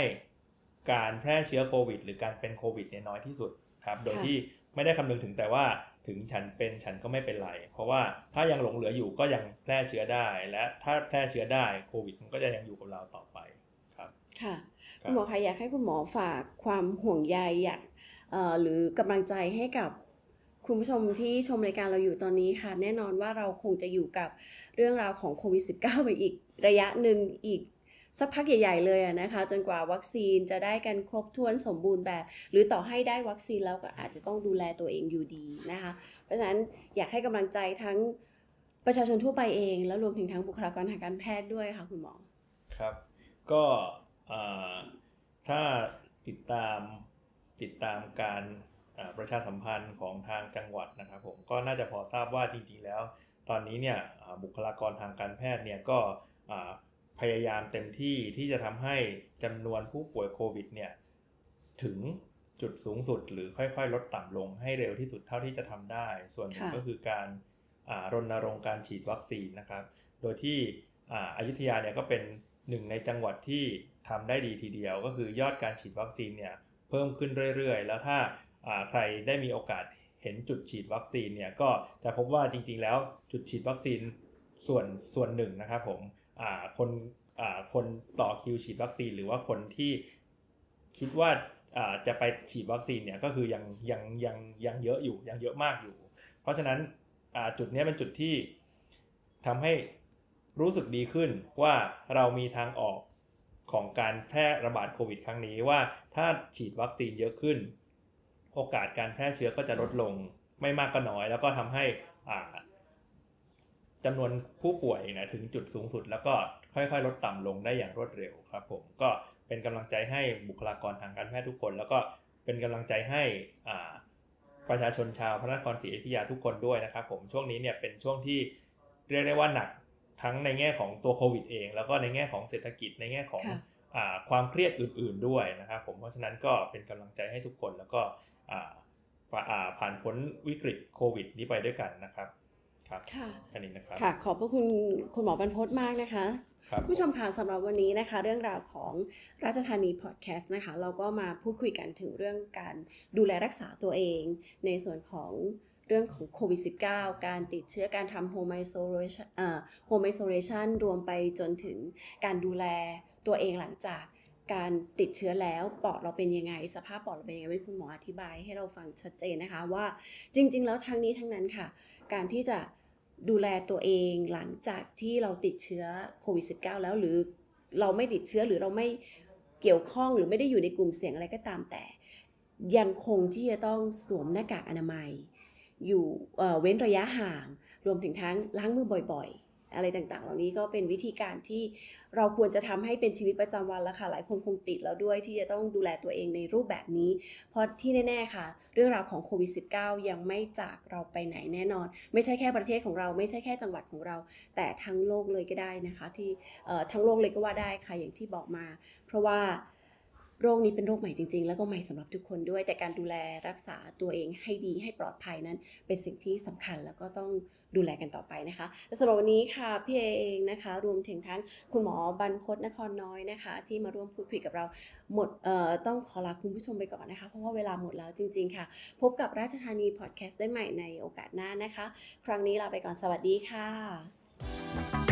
การแพร่เชื้อโควิด หรือการเป็นโควิดเนี่ยน้อยที่สุดครับ โดยที่ไม่ได้คำนึงถึงแต่ว่า ถึงฉันเป็นฉันก็ไม่เป็นไร เพราะว่าถ้ายังหลงเหลืออยู่ก็ยังแพร่เชื้อได้ และถ้าแพร่เชื้อได้โควิดมันก็จะยังอยู่กับเราต่อไปครับ ค่ะครัคุณหมอคะอยากให้คุณหมอฝากความห่วงใยอยากเอ่อหรือกำลังใจให้กับคุณผู้ชมที่ชมรายการเราอยู่ตอนนี้ค่ะ แน่นอนว่าเราคงจะอยู่กับเรื่องราวของโควิด -19 ไปอีกระยะหนึ่งอีก สักพักใหญ่ ๆ เลยนะคะ จนกว่าวัคซีนจะได้กันครบถ้วนสมบูรณ์แบบ หรือต่อให้ได้วัคซีนแล้วก็อาจจะต้องดูแลตัวเองอยู่ดีนะคะ เพราะฉะนั้นอยากให้กำลังใจทั้งประชาชนทั่วไปเอง แล้วรวมถึงทั้งบุคลากรทางการแพทย์ด้วยค่ะคุณหมอครับ ก็ถ้าติดตามติดตามการประชาสัมพันธ์ของทางจังหวัดนะครับผมก็น่าจะพอทราบว่าจริงๆแล้ว ตอนนี้เนี่ยบุคลากรทางการแพทย์เนี่ยก็ พยายามเต็มที่ที่จะทำให้จำนวนผู้ป่วยโควิดเนี่ยถึงจุดสูงสุดหรือค่อยๆ ลดต่ำลงให้เร็วที่สุดเท่าที่จะทำได้ ส่วนหนึ่งค่ะก็คือการอ่ารณรงค์การฉีดวัคซีนนะครับ โดยที่อ่าอยุธยาเนี่ยก็เป็นหนึ่งในจังหวัดที่ทำได้ดีทีเดียว ก็คือยอดการฉีดวัคซีนเนี่ยเพิ่มขึ้นเรื่อยๆ แล้วถ้าอ่าใครได้มีโอกาสเห็นจุดฉีดวัคซีนเนี่ยก็จะพบว่าจริงๆแล้วจุดฉีดวัคซีนส่วนส่วนหนึ่งนะครับผมอ่า คนคนต่อคิวฉีดวัคซีน หรือว่าคนที่คิดว่าจะไปฉีดวัคซีนเนี่ยก็คือยังยังยังยังเยอะอยู่ยังเยอะมากอยู่ เพราะฉะนั้นจุดนี้เป็นจุดที่ทำให้รู้สึกดีขึ้นว่าเรามีทางออกของการแพร่ระบาดโควิดครั้งนี้ว่าถ้าฉีดวัคซีนเยอะขึ้น โอกาสการแพร่เชื้อก็จะลดลงไม่มากก็น้อย แล้วก็ทำให้ จำนวนผู้ป่วยนะถึงจุดสูงสุด แล้วก็ค่อยๆ ลดต่ำลงได้อย่างรวดเร็วครับผมก็เป็นกำลังใจให้บุคลากรทางการแพทย์ทุกคน แล้วก็เป็นกำลังใจให้อ่าประชาชนชาวพระนครศรีอยุธยาทุกคนด้วยนะครับผมช่วงนี้เนี่ยเป็นช่วงที่เรียกได้ว่าหนักทั้งในแง่ของตัวโควิดเอง แล้วก็ในแง่ของเศรษฐกิจในแง่ของค่ะอ่าความเครียดอื่น ๆด้วยนะครับผมเพราะฉะนั้นก็เป็นกำลังใจให้ทุกคนแล้วก็อ่าผ่าอ่าผ่านพ้นวิกฤตโควิดนี้ไปด้วยกันนะครับ ครับค่ะแค่นี้นะครับค่ะ ขอบพระคุณคุณหมอบรรพตมากนะคะครับผู้ชมค่ะสำหรับวันนี้นะคะ เรื่องราวของราชธานีพอดแคสต์นะคะ เราก็มาพูดคุยกันถึงเรื่องการดูแลรักษาตัวเอง ในส่วนของเรื่องของโควิด -19 การติดเชื้อการทำ home isolation เอ่อ home isolation รวมไปจนถึงการดูแลตัวเองหลังจาก การติดเชื้อแล้วปอดเราเป็นยังไง สภาพปอดเราเป็นยังไงให้คุณหมออธิบายให้เราฟังชัดเจนนะคะว่าจริง ๆ แล้วทั้งนี้ทั้งนั้นค่ะ การที่จะดูแลตัวเองหลังจากที่เราติดเชื้อโควิด -19 แล้วหรือเราไม่ติดเชื้อหรือเราไม่เกี่ยวข้องหรือไม่ได้อยู่ในกลุ่มเสี่ยงอะไรก็ตามแต่ ยังคงที่จะต้องสวมหน้ากากอนามัย อยู่เอ่อเว้นระยะห่าง รวมถึงทั้งล้างมือบ่อยๆ อะไรต่างๆ เหล่านี้ก็เป็นวิธีการที่เราควรจะทำให้เป็นชีวิตประจำวันแล้วค่ะ หลายคนคงติดแล้วด้วยที่จะต้องดูแลตัวเองในรูปแบบนี้ เพราะที่แน่ๆค่ะ เรื่องราวของโควิด -19 ยังไม่จากเราไปไหนแน่นอน ไม่ใช่แค่ประเทศของเราไม่ใช่แค่จังหวัดของเรา แต่ทั้งโลกเลยก็ได้นะคะ ที่ทั้งโลกเลยก็ว่าได้ค่ะอย่างที่บอกมา เพราะว่าโรคนี้เป็นโรคใหม่จริง ๆ แล้วก็ใหม่สำหรับทุกคนด้วย แต่การดูแลรักษาตัวเองให้ดีให้ปลอดภัยนั้น เป็นสิ่งที่สำคัญแล้วก็ต้อง ดูแลกันต่อไปนะคะและสำหรับวันนี้ค่ะพี่เอเองนะคะ รวมถึงทั้งคุณหมอบรรพศนครน้อยนะคะ ที่มาร่วมพูดคุยกับเราหมดต้องขอลาคุณผู้ชมไปก่อนนะคะ เพราะว่าเวลาหมดแล้วจริง ๆ ค่ะ พบกับราชธานีพอดแคสต์ได้ใหม่ในโอกาสหน้านะคะ ครั้งนี้ลาไปก่อนสวัสดีค่ะ